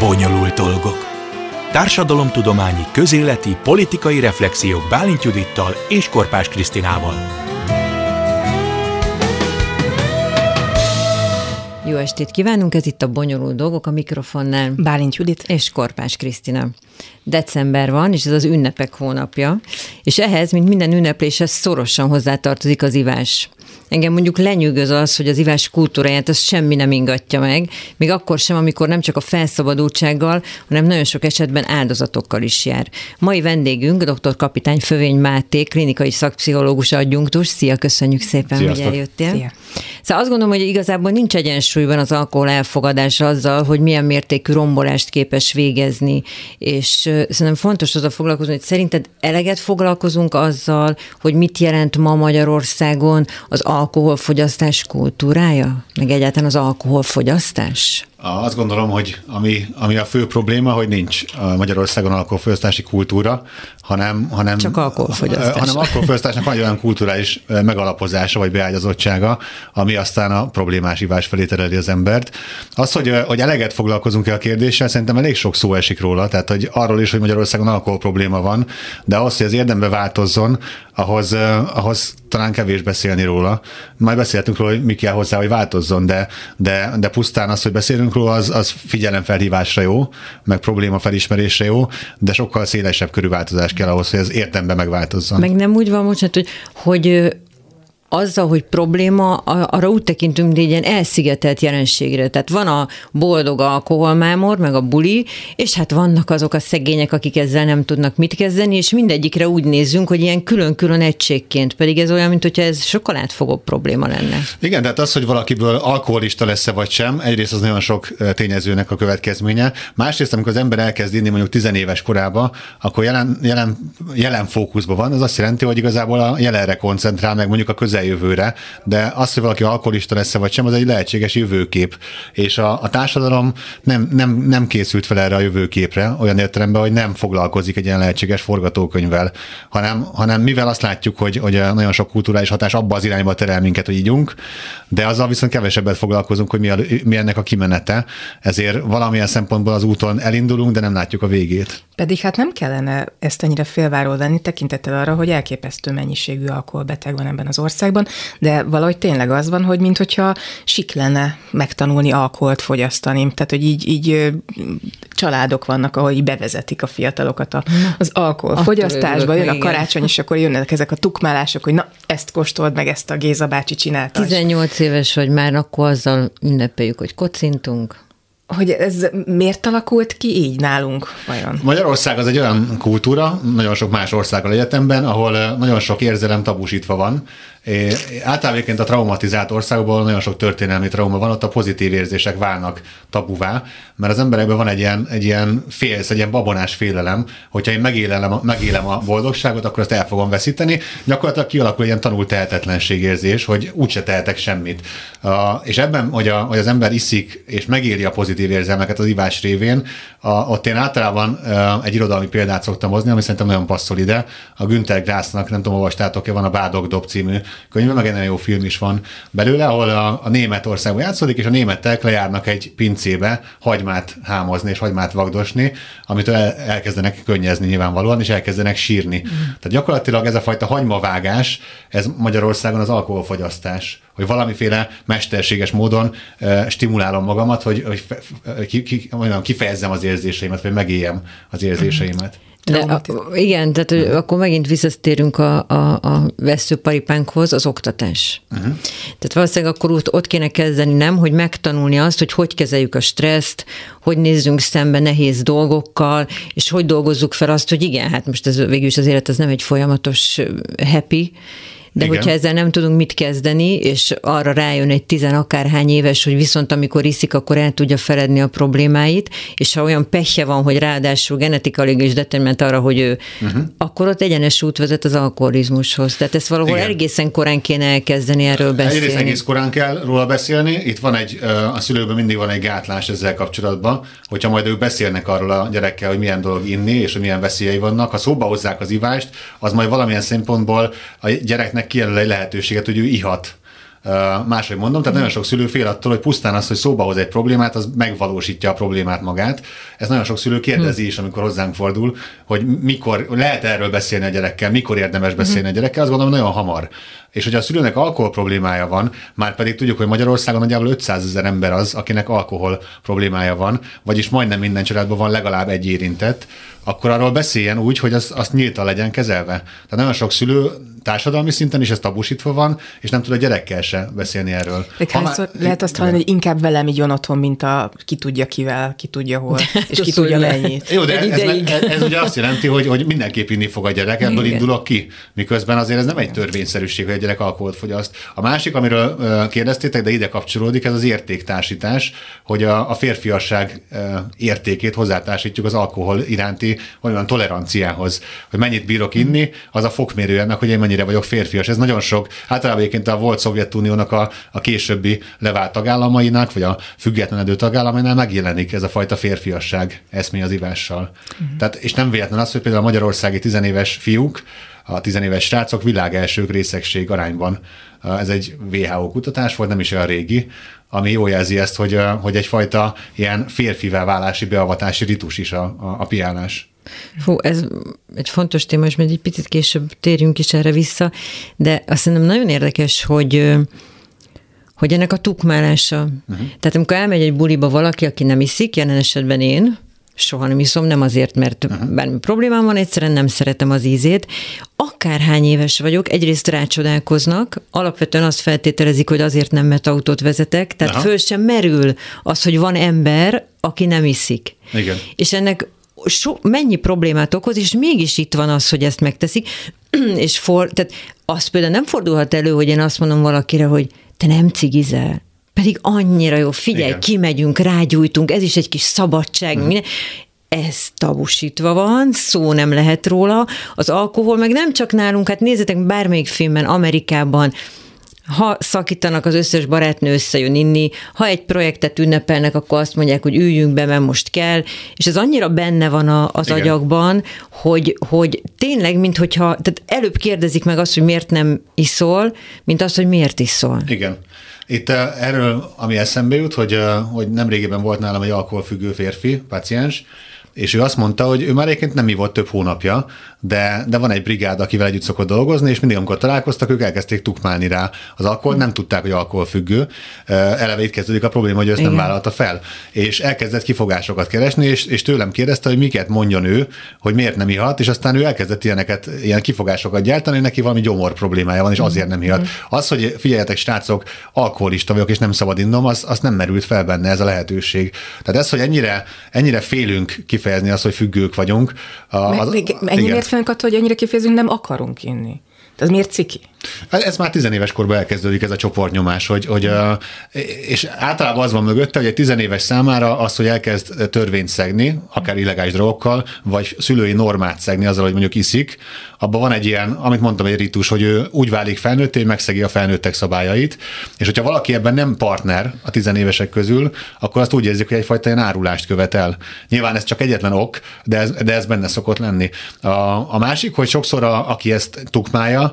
Bonyolult dolgok. Társadalomtudományi, közéleti, politikai reflexiók Bálint Judittal és Korpás Krisztinával. Jó estét kívánunk, ez itt a Bonyolult Dolgok a mikrofonnál. Bálint Judit. És Korpás Krisztina. December van, és ez az ünnepek hónapja, és ehhez, mint minden ünnepléshez szorosan hozzátartozik az ivás. Engem mondjuk lenyűgöz az, hogy az ivás kultúráját ezt semmi nem ingatja meg, még akkor sem, amikor nem csak a felszabadultsággal, hanem nagyon sok esetben áldozatokkal is jár. Mai vendégünk dr. kapitány Fövényi Máté, klinikai szakpszichológus adjunktus. Szia, köszönjük szépen, Sziasztok. hogy eljöttél. Szia. Szóval azt gondolom, hogy igazából nincs egyensúlyban az alkohol elfogadása azzal, hogy milyen mértékű rombolást képes végezni, és szerintem fontos az a foglalkozni, hogy szerinted eleget foglalkozunk azzal, hogy mit jelent ma Magyarországon az alkoholfogyasztás kultúrája, meg egyáltalán az alkoholfogyasztás? Azt gondolom, hogy ami, ami a fő probléma, hogy nincs Magyarországon alkoholfogyasztási kultúra, hanem, hanem, Csak alkoholfogyasztás. hanem alkoholfogyasztásnak van egy olyan kulturális megalapozása vagy beágyazottsága, ami aztán a problémás ivás felé tereli az embert. Az, hogy, hogy eleget foglalkozunk el a kérdéssel, szerintem elég sok szó esik róla, tehát hogy arról is, hogy Magyarországon alkohol probléma van, de ahhoz, hogy az érdembe változzon, ahhoz, ahhoz talán kevés beszélni róla. Majd beszéltünk róla, hogy mi kell hozzá, hogy változzon, de, de, de pusztán az, hogy beszélünk róla, az, az figyelemfelhívásra jó, meg probléma felismerésre jó, de sokkal szélesebb körű változás kell ahhoz, hogy az érdembe megváltozzon. Meg nem úgy van, most, hogy, hogy azzal, hogy probléma, arra úgy tekintünk, hogy egy ilyen elszigetelt jelenségre. Tehát van a boldog alkoholmámor, meg a buli, és hát vannak azok a szegények, akik ezzel nem tudnak mit kezdeni, és mindegyikre úgy nézzünk, hogy ilyen külön-külön egységként, pedig ez olyan, mint hogyha ez sokkal átfogóbb probléma lenne. Igen, tehát az, hogy valakiből alkoholista lesz-e vagy sem, egyrészt az nagyon sok tényezőnek a következménye. Másrészt, amikor az ember elkezd inni mondjuk tizenéves korába, akkor jelen, jelen, jelen fókuszban van, az azt jelenti, hogy igazából a jelenre koncentrál, meg mondjuk a közel közeljövőre, de az, hogy valaki alkoholista lesz vagy sem, az egy lehetséges jövőkép. És a, a társadalom nem, nem, nem készült fel erre a jövőképre, olyan értelemben, hogy nem foglalkozik egy ilyen lehetséges forgatókönyvvel, hanem, hanem mivel azt látjuk, hogy, hogy nagyon sok kulturális hatás abba az irányba terel minket, hogy ígyunk, de azzal viszont kevesebbet foglalkozunk, hogy mi, a, mi ennek a kimenete. Ezért valamilyen szempontból az úton elindulunk, de nem látjuk a végét. Pedig hát nem kellene ezt ennyire félváról venni, tekintettel arra, hogy elképesztő mennyiségű alkoholbeteg van ebben az országban, de valahogy tényleg az van, hogy mintha sik lenne megtanulni alkoholt fogyasztani. Tehát, hogy így, így családok vannak, ahol így bevezetik a fiatalokat a, az alkoholfogyasztásba, jön a karácsony, és akkor jönnek ezek a tukmálások, hogy na, ezt kóstold meg, ezt a Géza bácsi csinálta. 18 éves vagy már, akkor azzal ünnepeljük, hogy kocintunk hogy ez miért alakult ki így nálunk vajon? Magyarország az egy olyan kultúra, nagyon sok más országgal egyetemben, ahol nagyon sok érzelem tabusítva van, É, általában a traumatizált országokban nagyon sok történelmi trauma van, ott a pozitív érzések válnak tabuvá, mert az emberekben van egy ilyen, egy ilyen félsz, egy ilyen babonás félelem, hogyha én megélem, megélem a boldogságot, akkor azt el fogom veszíteni. Gyakorlatilag kialakul egy ilyen tanult tehetetlenségérzés, hogy úgyse tehetek semmit. Uh, és ebben, hogy, a, hogy az ember iszik és megéri a pozitív érzelmeket az ivás révén, a, ott én általában uh, egy irodalmi példát szoktam hozni, ami szerintem nagyon passzol ide. A Günther Grásznak, nem tudom, olvastátok-e, van a Bádog Dob című könyve, meg egy nagyon jó film is van belőle, ahol a, a Németországban játszódik, és a németek lejárnak egy pincébe hagymát hámozni és hagymát vagdosni, amit el, elkezdenek könnyezni nyilvánvalóan, és elkezdenek sírni. Mm. Tehát gyakorlatilag ez a fajta hagymavágás, ez Magyarországon az alkoholfogyasztás hogy valamiféle mesterséges módon uh, stimulálom magamat, hogy, hogy ki, kifejezzem az érzéseimet, vagy megéljem az érzéseimet. De a, igen, tehát uh-huh. akkor megint visszatérünk a, a, a veszőparipánkhoz, az oktatás. Uh-huh. Tehát valószínűleg akkor ott, ott kéne kezdeni, nem, hogy megtanulni azt, hogy hogy kezeljük a stresszt, hogy nézzünk szembe nehéz dolgokkal, és hogy dolgozzuk fel azt, hogy igen, hát most ez végül is az élet az nem egy folyamatos happy, de Igen. hogyha ezzel nem tudunk mit kezdeni, és arra rájön egy tizen akárhány éves, hogy viszont amikor iszik, akkor el tudja feledni a problémáit, és ha olyan pehje van, hogy ráadásul genetikailag is determinált arra, hogy ő, uh-huh. akkor ott egyenes út vezet az alkoholizmushoz. Tehát ezt valahol Igen. egészen korán kéne elkezdeni erről beszélni. Egyrészt egész korán kell róla beszélni. Itt van egy, a szülőben mindig van egy gátlás ezzel kapcsolatban, hogyha majd ők beszélnek arról a gyerekkel, hogy milyen dolog inni, és hogy milyen veszélyei vannak, ha szóba hozzák az ivást, az majd valamilyen szempontból a gyereknek gyereknek kijelöl egy lehetőséget, hogy ő ihat Máshogy mondom, tehát nagyon sok szülő fél attól, hogy pusztán az, hogy szóba hoz egy problémát, az megvalósítja a problémát magát. Ez nagyon sok szülő kérdezi is, amikor hozzánk fordul, hogy mikor lehet erről beszélni a gyerekkel, mikor érdemes beszélni a gyerekkel, azt gondolom nagyon hamar. És hogy a szülőnek alkohol problémája van, már pedig tudjuk, hogy Magyarországon nagyjából 500 ezer ember az, akinek alkohol problémája van, vagyis majdnem minden családban van legalább egy érintett, akkor arról beszéljen úgy, hogy az, azt nyíltan legyen kezelve. Tehát nagyon sok szülő társadalmi szinten is ez tabusítva van, és nem tud a gyerekkel se beszélni erről. De ha már, lehet azt hallani, hogy inkább velem így otthon, mint a ki tudja kivel, ki tudja hol, és ki tudja mennyit. Jó, de ez, ez, ez, ugye azt jelenti, hogy, hogy mindenképp inni fog a gyerek, ebből Igen. indulok ki. Miközben azért ez nem egy törvényszerűség, hogy gyerek alkoholt fogyaszt. A másik, amiről kérdeztétek, de ide kapcsolódik, ez az értéktársítás, hogy a, a férfiasság értékét hozzátársítjuk az alkohol iránti olyan toleranciához, hogy mennyit bírok inni, az a fokmérő ennek, hogy én mennyire vagyok férfias. Ez nagyon sok, általában egyébként a volt Szovjetuniónak a, a későbbi levált tagállamainak, vagy a függetlenedő tagállamainál megjelenik ez a fajta férfiasság eszmé az ivással. Uh-huh. Tehát, és nem véletlen az, hogy például a magyarországi tizenéves fiúk, a tizenéves srácok világ elsők részegség arányban. Ez egy WHO kutatás volt, nem is olyan régi, ami jól jelzi ezt, hogy, hogy egyfajta ilyen férfivel válási beavatási ritus is a, a, a piálás. Fú, ez egy fontos téma, és majd egy picit később térjünk is erre vissza, de azt szerintem nagyon érdekes, hogy hogy ennek a tukmálása. Uh-huh. Tehát amikor elmegy egy buliba valaki, aki nem iszik, jelen esetben én, soha nem iszom, nem azért, mert uh-huh. bármi problémám van, egyszerűen nem szeretem az ízét. Akárhány éves vagyok, egyrészt rácsodálkoznak, alapvetően azt feltételezik, hogy azért nem, mert autót vezetek, tehát Aha. föl sem merül az, hogy van ember, aki nem iszik. Igen. És ennek so, mennyi problémát okoz, és mégis itt van az, hogy ezt megteszik, és for, tehát az például nem fordulhat elő, hogy én azt mondom valakire, hogy te nem cigizel, pedig annyira jó, figyelj, Igen. kimegyünk, rágyújtunk, ez is egy kis szabadság, minden. Ez tabusítva van, szó nem lehet róla. Az alkohol meg nem csak nálunk, hát nézzetek bármelyik filmben, Amerikában, ha szakítanak, az összes barátnő összejön inni, ha egy projektet ünnepelnek, akkor azt mondják, hogy üljünk be, mert most kell, és ez annyira benne van a, az Igen. agyakban, hogy, hogy tényleg, minthogyha, tehát előbb kérdezik meg azt, hogy miért nem iszol, mint azt, hogy miért iszol. Igen. Itt erről, ami eszembe jut, hogy, hogy nemrégiben volt nálam egy alkoholfüggő férfi, paciens, és ő azt mondta, hogy ő már egyébként nem ivott több hónapja, de, de van egy brigád, akivel együtt szokott dolgozni, és mindig, amikor találkoztak, ők elkezdték tukmálni rá az alkohol, nem tudták, hogy alkoholfüggő. Eleve itt kezdődik a probléma, hogy ő ezt Igen. nem vállalta fel. És elkezdett kifogásokat keresni, és, és tőlem kérdezte, hogy miket mondjon ő, hogy miért nem ihat, és aztán ő elkezdett ilyeneket, ilyen kifogásokat gyártani, hogy neki valami gyomor problémája van, és azért nem ihat. Az, hogy figyeljetek, srácok, alkoholista vagyok, és nem szabad innom, az, az nem merült fel benne ez a lehetőség. Tehát ez, hogy ennyire, ennyire félünk kifejezni azt, hogy függők vagyunk. Az, Meg, ennyire félünk attól, hogy annyira kifejezünk, nem akarunk inni. Ez miért ciki? Ez már tizenéves korban elkezdődik ez a csoportnyomás, hogy, hogy és általában az van mögötte, hogy egy tizenéves számára az, hogy elkezd törvényt szegni, akár illegális drogokkal, vagy szülői normát szegni azzal, hogy mondjuk iszik, abban van egy ilyen, amit mondtam, egy ritus, hogy ő úgy válik felnőtt, hogy megszegi a felnőttek szabályait, és hogyha valaki ebben nem partner a tizenévesek közül, akkor azt úgy érzik, hogy egyfajta ilyen árulást követel. Nyilván ez csak egyetlen ok, de ez, de ez benne szokott lenni. A, a másik, hogy sokszor a, aki ezt tukmálja,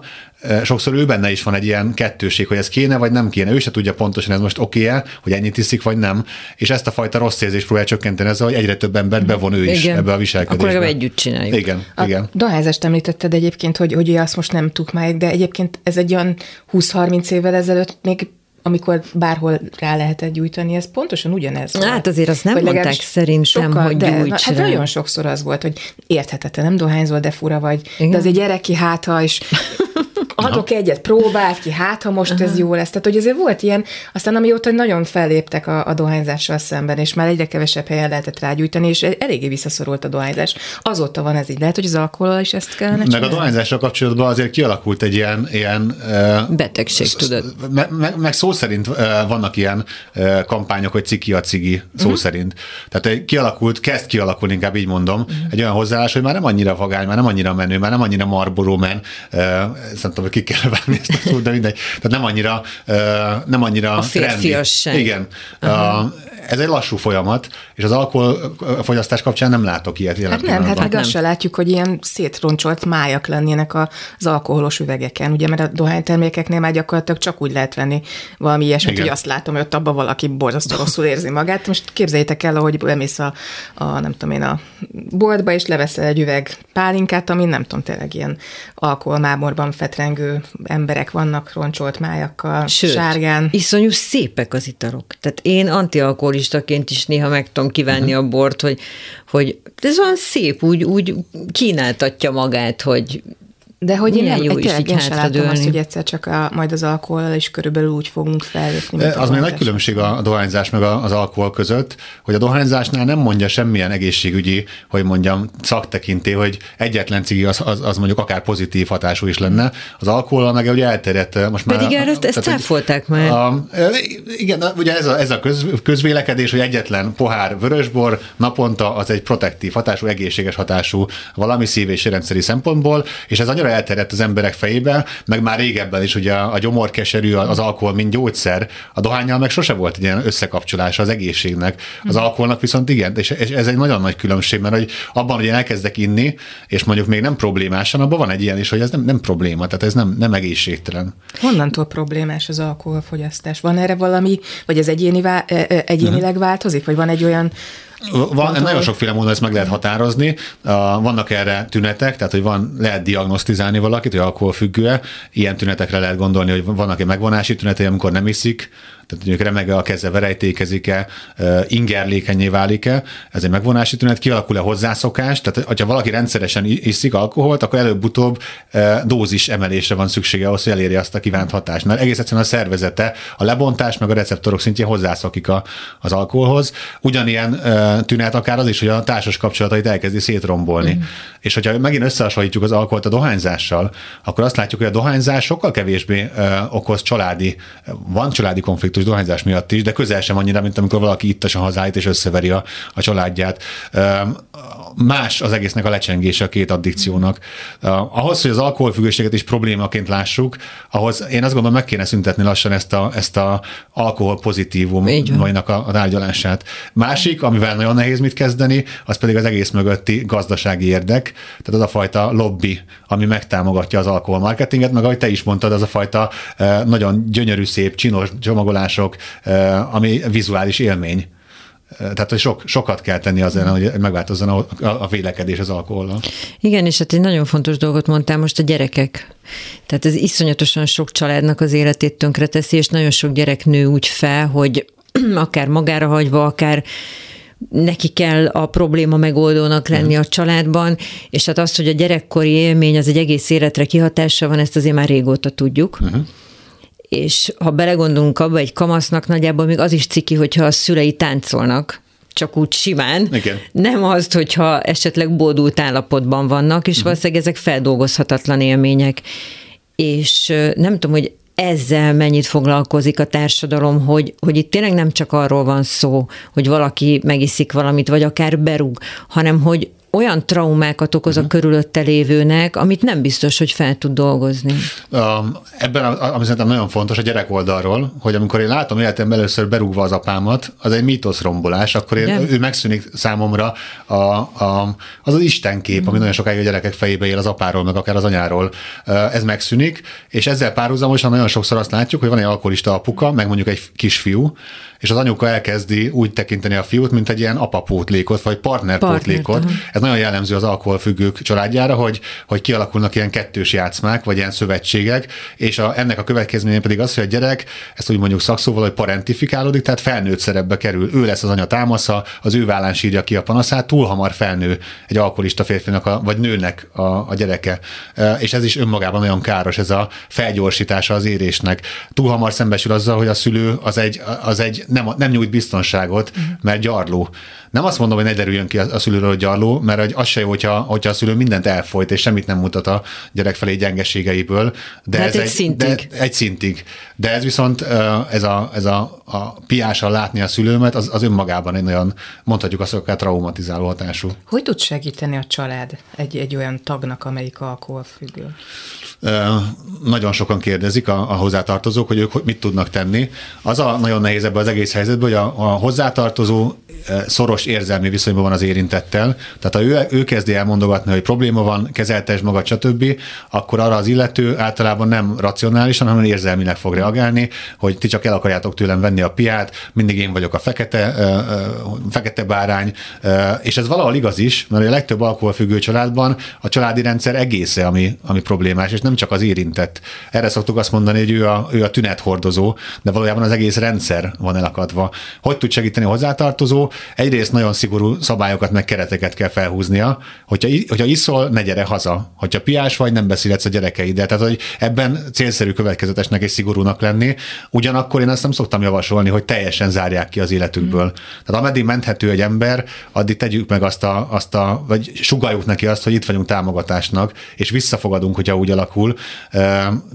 sokszor ő benne is van egy ilyen kettőség, hogy ez kéne, vagy nem kéne. Ő se tudja pontosan, ez most oké-e, hogy ennyit iszik, vagy nem. És ezt a fajta rossz érzést próbálja csökkenteni ezzel, hogy egyre több ember bevon ő is igen. ebbe a viselkedésbe. Akkor együtt csináljuk. Igen, a igen. Dohányzást említetted egyébként, hogy, hogy azt most nem tukmáljuk, de egyébként ez egy olyan 20-30 évvel ezelőtt még amikor bárhol rá lehetett gyújtani, ez pontosan ugyanez volt. Hát azért azt nem mondták szerintem, sokkal, hogy de, na, Hát nagyon sokszor az volt, hogy érthetetlen, nem dohányzol, de fura vagy, Igen? de az egy gyereki háta, és adok egyet, próbált ki, hát ha most ez jó lesz. Tehát, hogy azért volt ilyen, aztán amióta nagyon felléptek a, a dohányzással szemben, és már egyre kevesebb helyen lehetett rágyújtani, és eléggé visszaszorult a dohányzás. Azóta van ez így. Lehet, hogy az alkohol is ezt kellene Meg csinálni? a dohányzással kapcsolatban azért kialakult egy ilyen... ilyen Betegség, tudod. Meg, meg, meg szó szerint vannak ilyen kampányok, hogy ciki a cigi, szó uh-huh. szerint. Tehát kialakult, kezd kialakulni, inkább így mondom, uh-huh. egy olyan hozzáállás, hogy már nem annyira vagány, már nem annyira menő, már nem annyira marboró men, szerintem ki kell venni ezt a szót, de mindegy. Tehát nem annyira, nem annyira a férfiasság. Igen. Uh-huh. Ez egy lassú folyamat, és az alkoholfogyasztás kapcsán nem látok ilyet jelen Hát nem, hát meg azt se látjuk, hogy ilyen szétroncsolt májak lennének az alkoholos üvegeken, ugye, mert a dohánytermékeknél már gyakorlatilag csak úgy lehet venni valami ilyesmit, Igen. hogy azt látom, hogy ott abban valaki borzasztó rosszul érzi magát. Most képzeljétek el, hogy bemész a, a, nem tudom én, a boltba, és leveszel egy üveg pálinkát, ami nem tudom, tényleg ilyen alkoholmámorban fetrengő emberek vannak roncsolt májakkal, Sőt, sárgán. iszonyú szépek az italok. Tehát én antialkoholistaként is néha meg tudom kívánni uh-huh. a bort, hogy, hogy ez van szép, úgy, úgy kínáltatja magát, hogy de hogy Milyen én nem, jó is így sem látom azt, hogy egyszer csak a, majd az alkohol és körülbelül úgy fogunk feljutni. Az még nagy különbség a dohányzás meg az alkohol között, hogy a dohányzásnál nem mondja semmilyen egészségügyi, hogy mondjam, szaktekinté, hogy egyetlen cigi az, az, az mondjuk akár pozitív hatású is lenne. Az alkohol meg ugye elterjedt most már. Pedig erről ezt cáfolták már. A, igen, ugye ez a, ez a köz, közvélekedés, hogy egyetlen pohár vörösbor naponta az egy protektív hatású, egészséges hatású valami szív- és rendszeri szempontból, és ez annyira annyira elterjedt az emberek fejébe, meg már régebben is ugye a gyomorkeserű, az alkohol, mint gyógyszer, a dohányjal meg sose volt egy ilyen összekapcsolása az egészségnek. Az hmm. alkoholnak viszont igen, és, ez egy nagyon nagy különbség, mert hogy abban, hogy én elkezdek inni, és mondjuk még nem problémásan, abban van egy ilyen is, hogy ez nem, nem probléma, tehát ez nem, nem egészségtelen. Honnantól problémás az alkoholfogyasztás? Van erre valami, vagy ez egyéni, e- e- egyénileg uh-huh. változik, vagy van egy olyan van, nagyon sokféle módon ezt meg lehet határozni. Vannak erre tünetek, tehát hogy van, lehet diagnosztizálni valakit, hogy alkoholfüggő-e. Ilyen tünetekre lehet gondolni, hogy vannak egy megvonási tünetei, amikor nem iszik, tehát mondjuk remege a keze, verejtékezik-e, ingerlékenyé válik-e, ez egy megvonási tünet, kialakul-e hozzászokás, tehát ha valaki rendszeresen iszik alkoholt, akkor előbb-utóbb dózis emelésre van szüksége ahhoz, hogy elérje azt a kívánt hatást. Mert egész egyszerűen a szervezete, a lebontás meg a receptorok szintjén hozzászokik a, az alkoholhoz. Ugyanilyen tünet akár az is, hogy a társas kapcsolatait elkezdi szétrombolni. Mm. És hogyha megint összehasonlítjuk az alkoholt a dohányzással, akkor azt látjuk, hogy a dohányzás sokkal kevésbé okoz családi, van családi konfliktus, konfliktus dohányzás miatt is, de közel sem annyira, mint amikor valaki ittasan hazáit és összeveri a, a családját. Más az egésznek a lecsengése a két addikciónak. Ahhoz, hogy az alkoholfüggőséget is problémaként lássuk, ahhoz én azt gondolom meg kéne szüntetni lassan ezt a, ezt a alkohol pozitívum a, a tárgyalását. Másik, amivel nagyon nehéz mit kezdeni, az pedig az egész mögötti gazdasági érdek, tehát az a fajta lobby, ami megtámogatja az alkoholmarketinget, meg ahogy te is mondtad, az a fajta nagyon gyönyörű, szép, csinos csomagolás mozgások, ami vizuális élmény. Tehát, hogy sok, sokat kell tenni azért, hogy megváltozzon a, a vélekedés az alkohollal. Igen, és hát egy nagyon fontos dolgot mondtál most a gyerekek. Tehát ez iszonyatosan sok családnak az életét tönkreteszi, és nagyon sok gyerek nő úgy fel, hogy akár magára hagyva, akár neki kell a probléma megoldónak lenni a családban, és hát az, hogy a gyerekkori élmény az egy egész életre kihatása van, ezt azért már régóta tudjuk. Uh-huh és ha belegondolunk abba, egy kamasznak nagyjából még az is ciki, hogyha a szülei táncolnak, csak úgy simán. Igen. Nem azt, hogyha esetleg boldult állapotban vannak, és uh-huh. valószínűleg ezek feldolgozhatatlan élmények. És nem tudom, hogy ezzel mennyit foglalkozik a társadalom, hogy, hogy itt tényleg nem csak arról van szó, hogy valaki megiszik valamit, vagy akár berúg, hanem hogy olyan traumákat okoz uh-huh. a mhm. körülötte lévőnek, amit nem biztos, hogy fel tud dolgozni. Um, ebben, ami szerintem nagyon fontos a gyerek oldalról, hogy amikor én látom életemben először berúgva az apámat, az egy mítoszrombolás, akkor én, ő megszűnik számomra a, a, az az istenkép, uh-huh. ami mhm. nagyon sokáig a gyerekek fejébe él az apáról, meg akár az anyáról. Ez megszűnik, és ezzel párhuzamosan nagyon sokszor azt látjuk, hogy van egy alkoholista apuka, meg mondjuk egy kisfiú, és az anyuka elkezdi úgy tekinteni a fiút, mint egy ilyen apapótlékot, vagy partnerpótlékot. Partner, Ez nagyon jellemző az alkoholfüggők családjára, hogy, hogy kialakulnak ilyen kettős játszmák, vagy ilyen szövetségek, és a, ennek a következménye pedig az, hogy a gyerek, ezt úgy mondjuk szakszóval, hogy parentifikálódik, tehát felnőtt szerepbe kerül. Ő lesz az anya támasza, az ő vállán sírja ki a panaszát, túl hamar felnő egy alkoholista férfinak, a, vagy nőnek a, a gyereke. És ez is önmagában nagyon káros, ez a felgyorsítása az érésnek. Túl hamar szembesül azzal, hogy a szülő az egy, az egy nem, nem nyújt biztonságot, mert gyarló. Nem azt mondom, hogy ne derüljön ki a szülőről, hogy gyarló, mert az se jó, hogyha, hogyha a szülő mindent elfolyt, és semmit nem mutat a gyerek felé gyengeségeiből. De hát ez egy, egy szintig. De, egy szintig. De ez viszont ez a, ez a, a piással látni a szülőmet, az, az önmagában egy olyan, mondhatjuk azt, akár traumatizáló hatású. Hogy tud segíteni a család egy, egy olyan tagnak, amelyik alkoholfüggő? Nagyon sokan kérdezik a, a hozzátartozók, hogy ők mit tudnak tenni. Az a nagyon nehéz ebben az egész helyzetben, hogy a, a hozzátartozó szoros érzelmi viszonyban van az érintettel. Tehát ha ő, ő kezdi elmondogatni, hogy probléma van, kezeltes magad, stb., akkor arra az illető általában nem racionálisan, hanem érzelmileg fog reagálni, hogy ti csak el akarjátok tőlem venni a piát, mindig én vagyok a fekete, fekete bárány, és ez valahol igaz is, mert a legtöbb alkoholfüggő családban a családi rendszer egésze, ami, ami problémás, és nem csak az érintett. Erre szoktuk azt mondani, hogy ő a, ő a tünethordozó, de valójában az egész rendszer van elakadva. Hogy tud segíteni a hozzátartozó? Egyrészt nagyon szigorú szabályokat, meg kereteket kell felhúznia, hogyha, hogyha iszol, ne gyere haza. Hogyha piás vagy, nem beszélhetsz a gyerekeiddel. Tehát, hogy ebben célszerű következetesnek és szigorúnak lenni. Ugyanakkor én azt nem szoktam javasolni, hogy teljesen zárják ki az életükből. Mm. Tehát ameddig menthető egy ember, addig tegyük meg azt a, azt a, vagy sugaljuk neki azt, hogy itt vagyunk támogatásnak, és visszafogadunk, hogyha úgy alakul.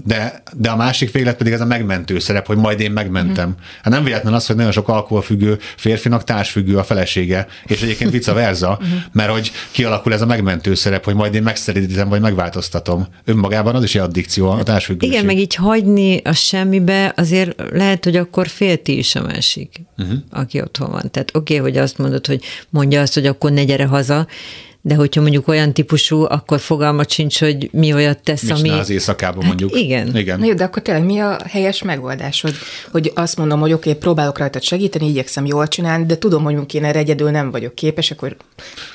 De, de a másik véglet pedig ez a megmentő szerep, hogy majd én megmentem. Mm. Hát nem véletlen az, hogy nagyon sok alkoholfüggő férfinak társfüggő a felesége, és egyébként vice versa, mhm. mert hogy kialakul ez a megmentő szerep, hogy majd én megszerítem, vagy megváltoztatom. Önmagában az is egy addikció a társfüggőség. Igen, meg így hagyni a semmibe, azért lehet, hogy akkor félti is a másik, uh-huh. aki otthon van. Tehát oké, okay, hogy azt mondod, hogy mondja azt, hogy akkor ne gyere haza, de hogyha mondjuk olyan típusú, akkor fogalmat sincs, hogy mi olyat tesz, Mit ami... az éjszakában mondjuk. Hát igen. igen. Na jó, de akkor tényleg mi a helyes megoldás, hogy, hogy azt mondom, hogy oké, okay, próbálok rajta segíteni, igyekszem jól csinálni, de tudom, hogy én erre egyedül nem vagyok képes, akkor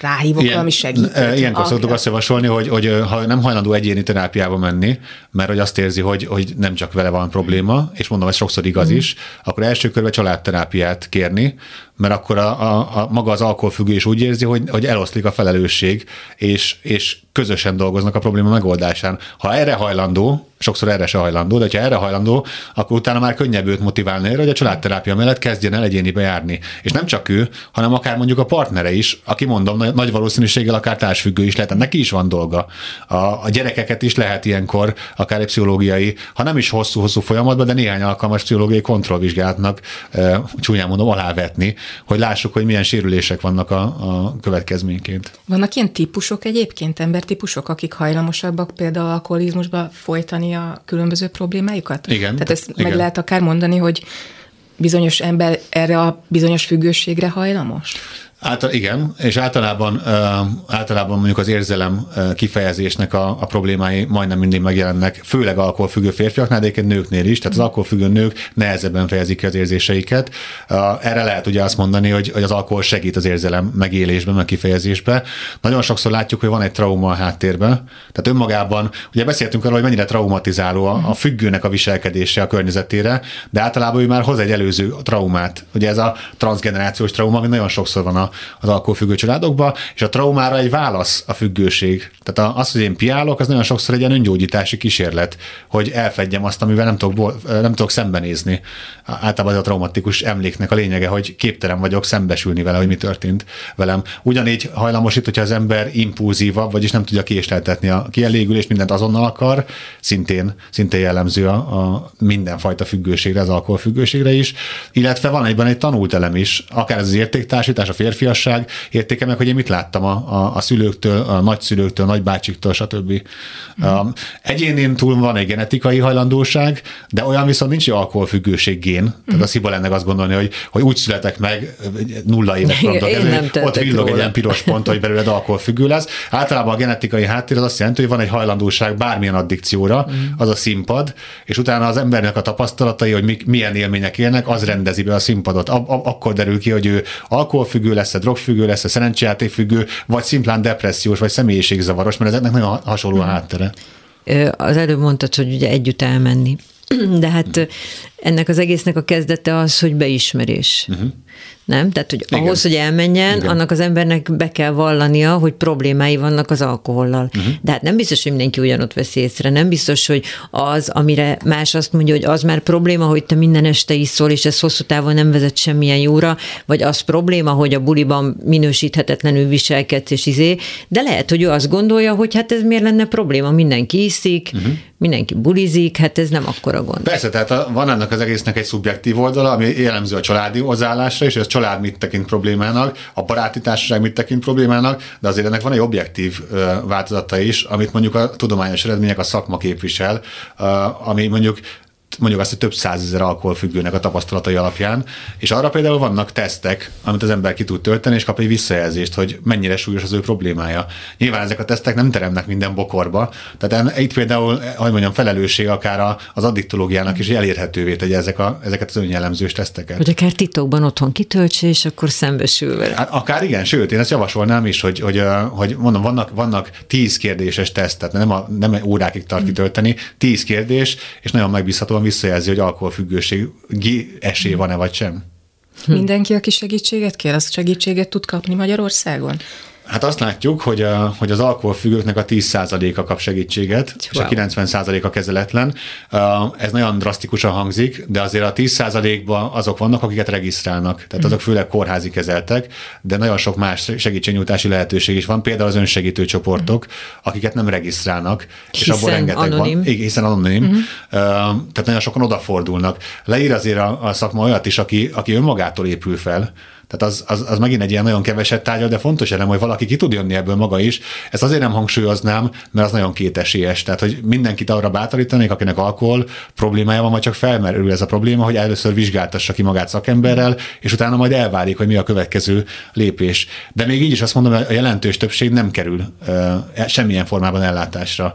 ráhívok Ilyen, valami segítőt. Ilyenkor szoktuk azt javasolni, hogy, hogy ha nem hajlandó egyéni terápiába menni, mert hogy azt érzi, hogy, hogy nem csak vele van probléma, és mondom, ez sokszor igaz mm. is, akkor első körben családterápiát kérni, mert akkor a, a, a maga az alkoholfüggő úgy érzi, hogy, hogy eloszlik a felelősség, és, és közösen dolgoznak a probléma megoldásán. Ha erre hajlandó, sokszor erre se hajlandó, de ha erre hajlandó, akkor utána már könnyebb őt motiválni erre, hogy a családterápia mellett kezdjen el egyénibe járni. És nem csak ő, hanem akár mondjuk a partnere is, aki mondom, nagy valószínűséggel akár társfüggő is lehet, neki is van dolga. A, a gyerekeket is lehet ilyenkor, akár egy pszichológiai, ha nem is hosszú-hosszú folyamatban, de néhány alkalmas pszichológiai kontrollvizsgálatnak e, csúnyán mondom alávetni, hogy lássuk, hogy milyen sérülések vannak a, a következményként. Vannak ilyen típusok egyébként, embertípusok, akik hajlamosabbak például alkoholizmusba folytani a különböző problémájukat? Igen. Tehát ezt igen. meg lehet akár mondani, hogy bizonyos ember erre a bizonyos függőségre hajlamos? Által, igen, és általában, általában mondjuk az érzelem kifejezésnek a, a problémái majdnem mindig megjelennek, főleg alkoholfüggő férfiaknál, de egyébként nőknél is, tehát az alkoholfüggő nők nehezebben fejezik ki az érzéseiket. Erre lehet ugye azt mondani, hogy, hogy az alkohol segít az érzelem megélésben, meg kifejezésben. Nagyon sokszor látjuk, hogy van egy trauma a háttérben. Tehát önmagában, ugye beszéltünk arról, hogy mennyire traumatizáló a, a függőnek a viselkedése a környezetére, de általában ő már hoz egy előző traumát. Ugye ez a transgenerációs trauma, ami nagyon sokszor van a az alkoholfüggő családokba, és a traumára egy válasz a függőség. Tehát az, hogy én piálok, az nagyon sokszor egy ilyen öngyógyítási kísérlet, hogy elfedjem azt, amivel nem tudok, nem tudok szembenézni. Általában az a traumatikus emléknek a lényege, hogy képtelen vagyok szembesülni vele, hogy mi történt velem. Ugyanígy hajlamosít, hogyha az ember impulzívabb, vagyis nem tudja kiésleltetni a kielégülést, mindent azonnal akar, szintén, szintén jellemző a, a mindenfajta függőségre, az alkoholfüggőségre is. Illetve van egyben egy tanult elem is, akár az értéktársítás, a férfi férfiasság értéke meg, hogy én mit láttam a, a, a szülőktől, a nagyszülőktől, a nagybácsiktól, stb. Mm. Um, egyénén túl van egy genetikai hajlandóság, de olyan viszont nincs, hogy alkoholfüggőség gén. Mm. Tehát a sziba lenne azt gondolni, hogy, hogy úgy születek meg, nulla éves frontok, ott villog róla. egy ilyen piros pont, hogy belőled alkoholfüggő lesz. Általában a genetikai háttér az azt jelenti, hogy van egy hajlandóság bármilyen addikcióra, mm. az a színpad, és utána az embernek a tapasztalatai, hogy milyen élmények élnek, az rendezi be a színpadot. akkor derül ki, hogy ő alkoholfüggő lesz, lesz-e drogfüggő, lesz-e szerencsejátékfüggő, vagy szimplán depressziós, vagy személyiségzavaros, mert ezeknek nagyon hasonló a mhm. háttere. Az előbb mondtad, hogy ugye együtt elmenni. De hát ennek az egésznek a kezdete az, hogy beismerés. Uh-huh nem? Tehát, hogy Igen. ahhoz, hogy elmenjen, Igen. annak az embernek be kell vallania, hogy problémái vannak az alkohollal. Uh-huh. De hát nem biztos, hogy mindenki ugyanott veszi észre, nem biztos, hogy az, amire más azt mondja, hogy az már probléma, hogy te minden este iszol, és ez hosszú távon nem vezet semmilyen jóra, vagy az probléma, hogy a buliban minősíthetetlenül viselkedsz, és izé, de lehet, hogy ő azt gondolja, hogy hát ez miért lenne probléma, mindenki iszik, uh-huh mindenki bulizik, hát ez nem akkora gond. Persze, tehát van ennek az egésznek egy szubjektív oldala, ami jellemző a családi hozzáállásra, és a család mit tekint problémának, a baráti társaság mit tekint problémának, de azért ennek van egy objektív változata is, amit mondjuk a tudományos eredmények, a szakma képvisel, ami mondjuk mondjuk azt, hogy több százezer alkoholfüggőnek a tapasztalatai alapján, és arra például vannak tesztek, amit az ember ki tud tölteni, és kap egy visszajelzést, hogy mennyire súlyos az ő problémája. Nyilván ezek a tesztek nem teremnek minden bokorba, tehát itt például, hogy mondjam, felelősség akár az addiktológiának is elérhetővé tegye ezek a, ezeket az önjellemzős teszteket. Hogy akár titokban otthon kitöltse, és akkor szembesül vele. Hát akár igen, sőt, én ezt javasolnám is, hogy, hogy, hogy mondom, vannak, vannak tíz kérdéses tesztet, nem, a, nem órákig tart kitölteni, tíz kérdés, és nagyon megbízhatóan visszajelzi, hogy alkoholfüggőség esély van-e vagy sem. Mindenki, aki segítséget kér, az segítséget tud kapni Magyarországon? Hát azt látjuk, hogy, a, hogy az alkoholfüggőknek a 10%-a kap segítséget, wow. és a 90%-a kezeletlen. Ez nagyon drasztikusan hangzik, de azért a 10%-ban azok vannak, akiket regisztrálnak. Tehát azok főleg kórházi kezeltek, de nagyon sok más segítségnyújtási lehetőség is van, például az önsegítő csoportok, akiket nem regisztrálnak, hiszen és abból rengeteg anonim. van. Hiszen anonim. Uh-huh. Tehát nagyon sokan odafordulnak. Leír azért a, a szakma olyat is, aki, aki önmagától épül fel, tehát az, az, az megint egy ilyen nagyon keveset tárgyal, de fontos elem, hogy valaki ki tud jönni ebből maga is. Ezt azért nem hangsúlyoznám, mert az nagyon kétesélyes. Tehát, hogy mindenkit arra bátorítanék, akinek alkohol problémája van, majd csak felmerül ez a probléma, hogy először vizsgáltassa ki magát szakemberrel, és utána majd elválik, hogy mi a következő lépés. De még így is azt mondom, hogy a jelentős többség nem kerül uh, semmilyen formában ellátásra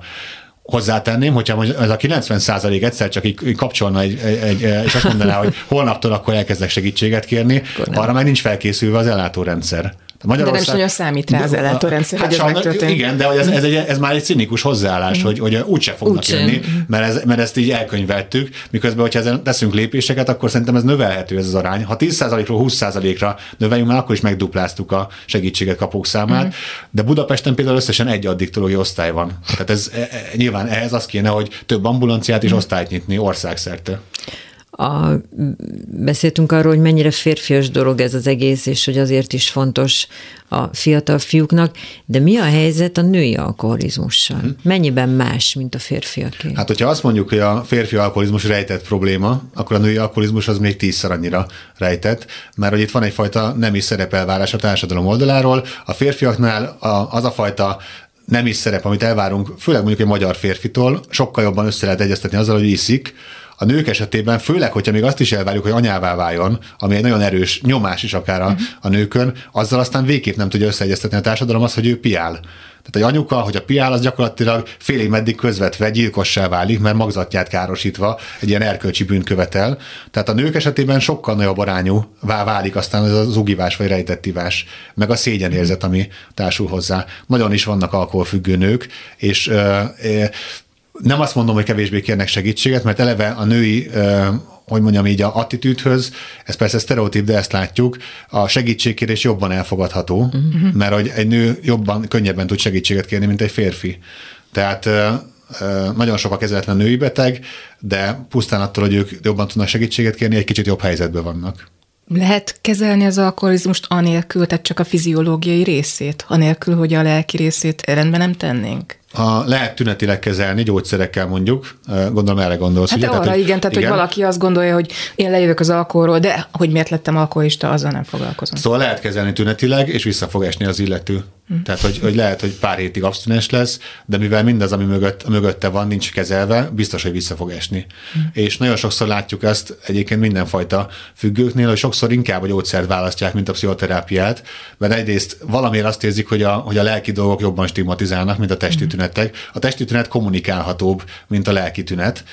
hozzátenném, hogyha ez a 90 százalék egyszer csak így kapcsolna egy, egy, és azt mondaná, hogy holnaptól akkor elkezdek segítséget kérni, arra már nincs felkészülve az ellátórendszer. Magyarország... De nem is nagyon számít rá az ellátórendszer, hát hogy ez megtörténik. Igen, de ez, ez, egy, ez már egy cinikus hozzáállás, mm. hogy, hogy úgyse fognak Úgy jönni, mert, ez, mert ezt így elkönyveltük, miközben, hogyha ezen teszünk lépéseket, akkor szerintem ez növelhető ez az arány. Ha 10%-ról 20%-ra növeljünk, már akkor is megdupláztuk a segítséget kapók számát, mm. de Budapesten például összesen egy addiktológiai osztály van. Tehát ez e, e, nyilván ehhez az kéne, hogy több ambulanciát és mm. osztályt nyitni országszerte a, beszéltünk arról, hogy mennyire férfias dolog ez az egész, és hogy azért is fontos a fiatal fiúknak, de mi a helyzet a női alkoholizmussal? Hmm. Mennyiben más, mint a férfiaké? Hát, hogyha azt mondjuk, hogy a férfi alkoholizmus rejtett probléma, akkor a női alkoholizmus az még tízszer annyira rejtett, mert hogy itt van egyfajta nemi szerepelvárás a társadalom oldaláról. A férfiaknál az a fajta nem is szerep, amit elvárunk, főleg mondjuk egy magyar férfitól, sokkal jobban össze lehet egyeztetni azzal, hogy iszik, a nők esetében, főleg, hogyha még azt is elvárjuk, hogy anyává váljon, ami egy nagyon erős nyomás is akár a, uh-huh. a nőkön, azzal aztán végképp nem tudja összeegyeztetni a társadalom az, hogy ő piál. Tehát egy anyuka, hogy a piál, az gyakorlatilag félig meddig közvetve gyilkossá válik, mert magzatját károsítva egy ilyen erkölcsi bűn követel. Tehát a nők esetében sokkal nagyobb arányú válik aztán ez az ugivás vagy rejtett ivás, meg a szégyenérzet, ami társul hozzá. Nagyon is vannak alkoholfüggő nők, és nem azt mondom, hogy kevésbé kérnek segítséget, mert eleve a női hogy mondjam így, a attitűdhöz, ez persze sztereotíp, de ezt látjuk, a segítségkérés jobban elfogadható, uh-huh. mert hogy egy nő jobban, könnyebben tud segítséget kérni, mint egy férfi. Tehát nagyon sok a kezeletlen női beteg, de pusztán attól, hogy ők jobban tudnak segítséget kérni, egy kicsit jobb helyzetben vannak. Lehet kezelni az alkoholizmust anélkül, tehát csak a fiziológiai részét, anélkül, hogy a lelki részét rendben nem tennénk? Ha lehet tünetileg kezelni, gyógyszerekkel mondjuk, gondolom erre gondolsz. Hát ugye? arra tehát, hogy, igen, tehát igen. hogy valaki azt gondolja, hogy én lejövök az alkoholról, de hogy miért lettem alkoholista, azzal nem foglalkozom. Szóval lehet kezelni tünetileg, és vissza fog esni az illető. Hm. Tehát, hogy, hogy lehet, hogy pár hétig abstinens lesz, de mivel mindaz, ami mögött, mögötte van, nincs kezelve, biztos, hogy vissza fog esni. Hm. És nagyon sokszor látjuk ezt egyébként mindenfajta függőknél, hogy sokszor inkább a gyógyszert választják, mint a pszichoterápiát, mert egyrészt valamiért azt érzik, hogy a, hogy a lelki dolgok jobban stigmatizálnak, mint a testi hm. tünetek. A testi tünet kommunikálhatóbb, mint a lelki tünet.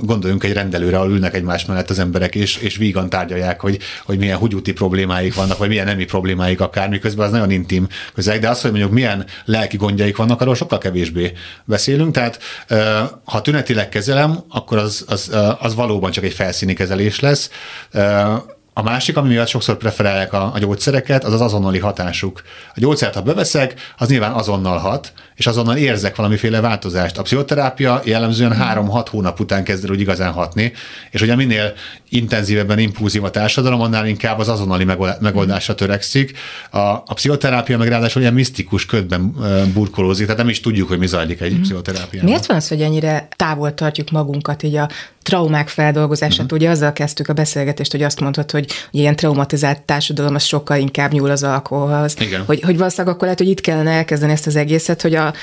Gondoljunk egy rendelőre, ahol ülnek egymás mellett az emberek, és, és vígan tárgyalják, hogy, hogy milyen húgyúti problémáik vannak, vagy milyen nemi problémáik akár, miközben az nagyon intim közeg, de az, hogy mondjuk milyen lelki gondjaik vannak, arról sokkal kevésbé beszélünk, tehát ha tünetileg kezelem, akkor az, az, az valóban csak egy felszíni kezelés lesz, a másik, ami miatt sokszor preferálják a, a gyógyszereket, az az azonnali hatásuk. A gyógyszert, ha beveszek, az nyilván azonnal hat, és azonnal érzek valamiféle változást. A pszichoterápia jellemzően 3-6 hónap után kezd el úgy igazán hatni, és ugye minél intenzívebben impulzív a társadalom, annál inkább az azonnali megoldásra törekszik. A, a pszichoterápia meg ráadásul ilyen misztikus ködben burkolózik, tehát nem is tudjuk, hogy mi zajlik egy mm. pszichoterápiában. Miért van az, hogy ennyire távol tartjuk magunkat így a traumák feldolgozását. Uh-huh. Ugye azzal kezdtük a beszélgetést, hogy azt mondtad, hogy ilyen traumatizált társadalom az sokkal inkább nyúl az alkoholhoz. Igen. Hogy, hogy valószínűleg akkor lehet, hogy itt kellene elkezdeni ezt az egészet, hogy a a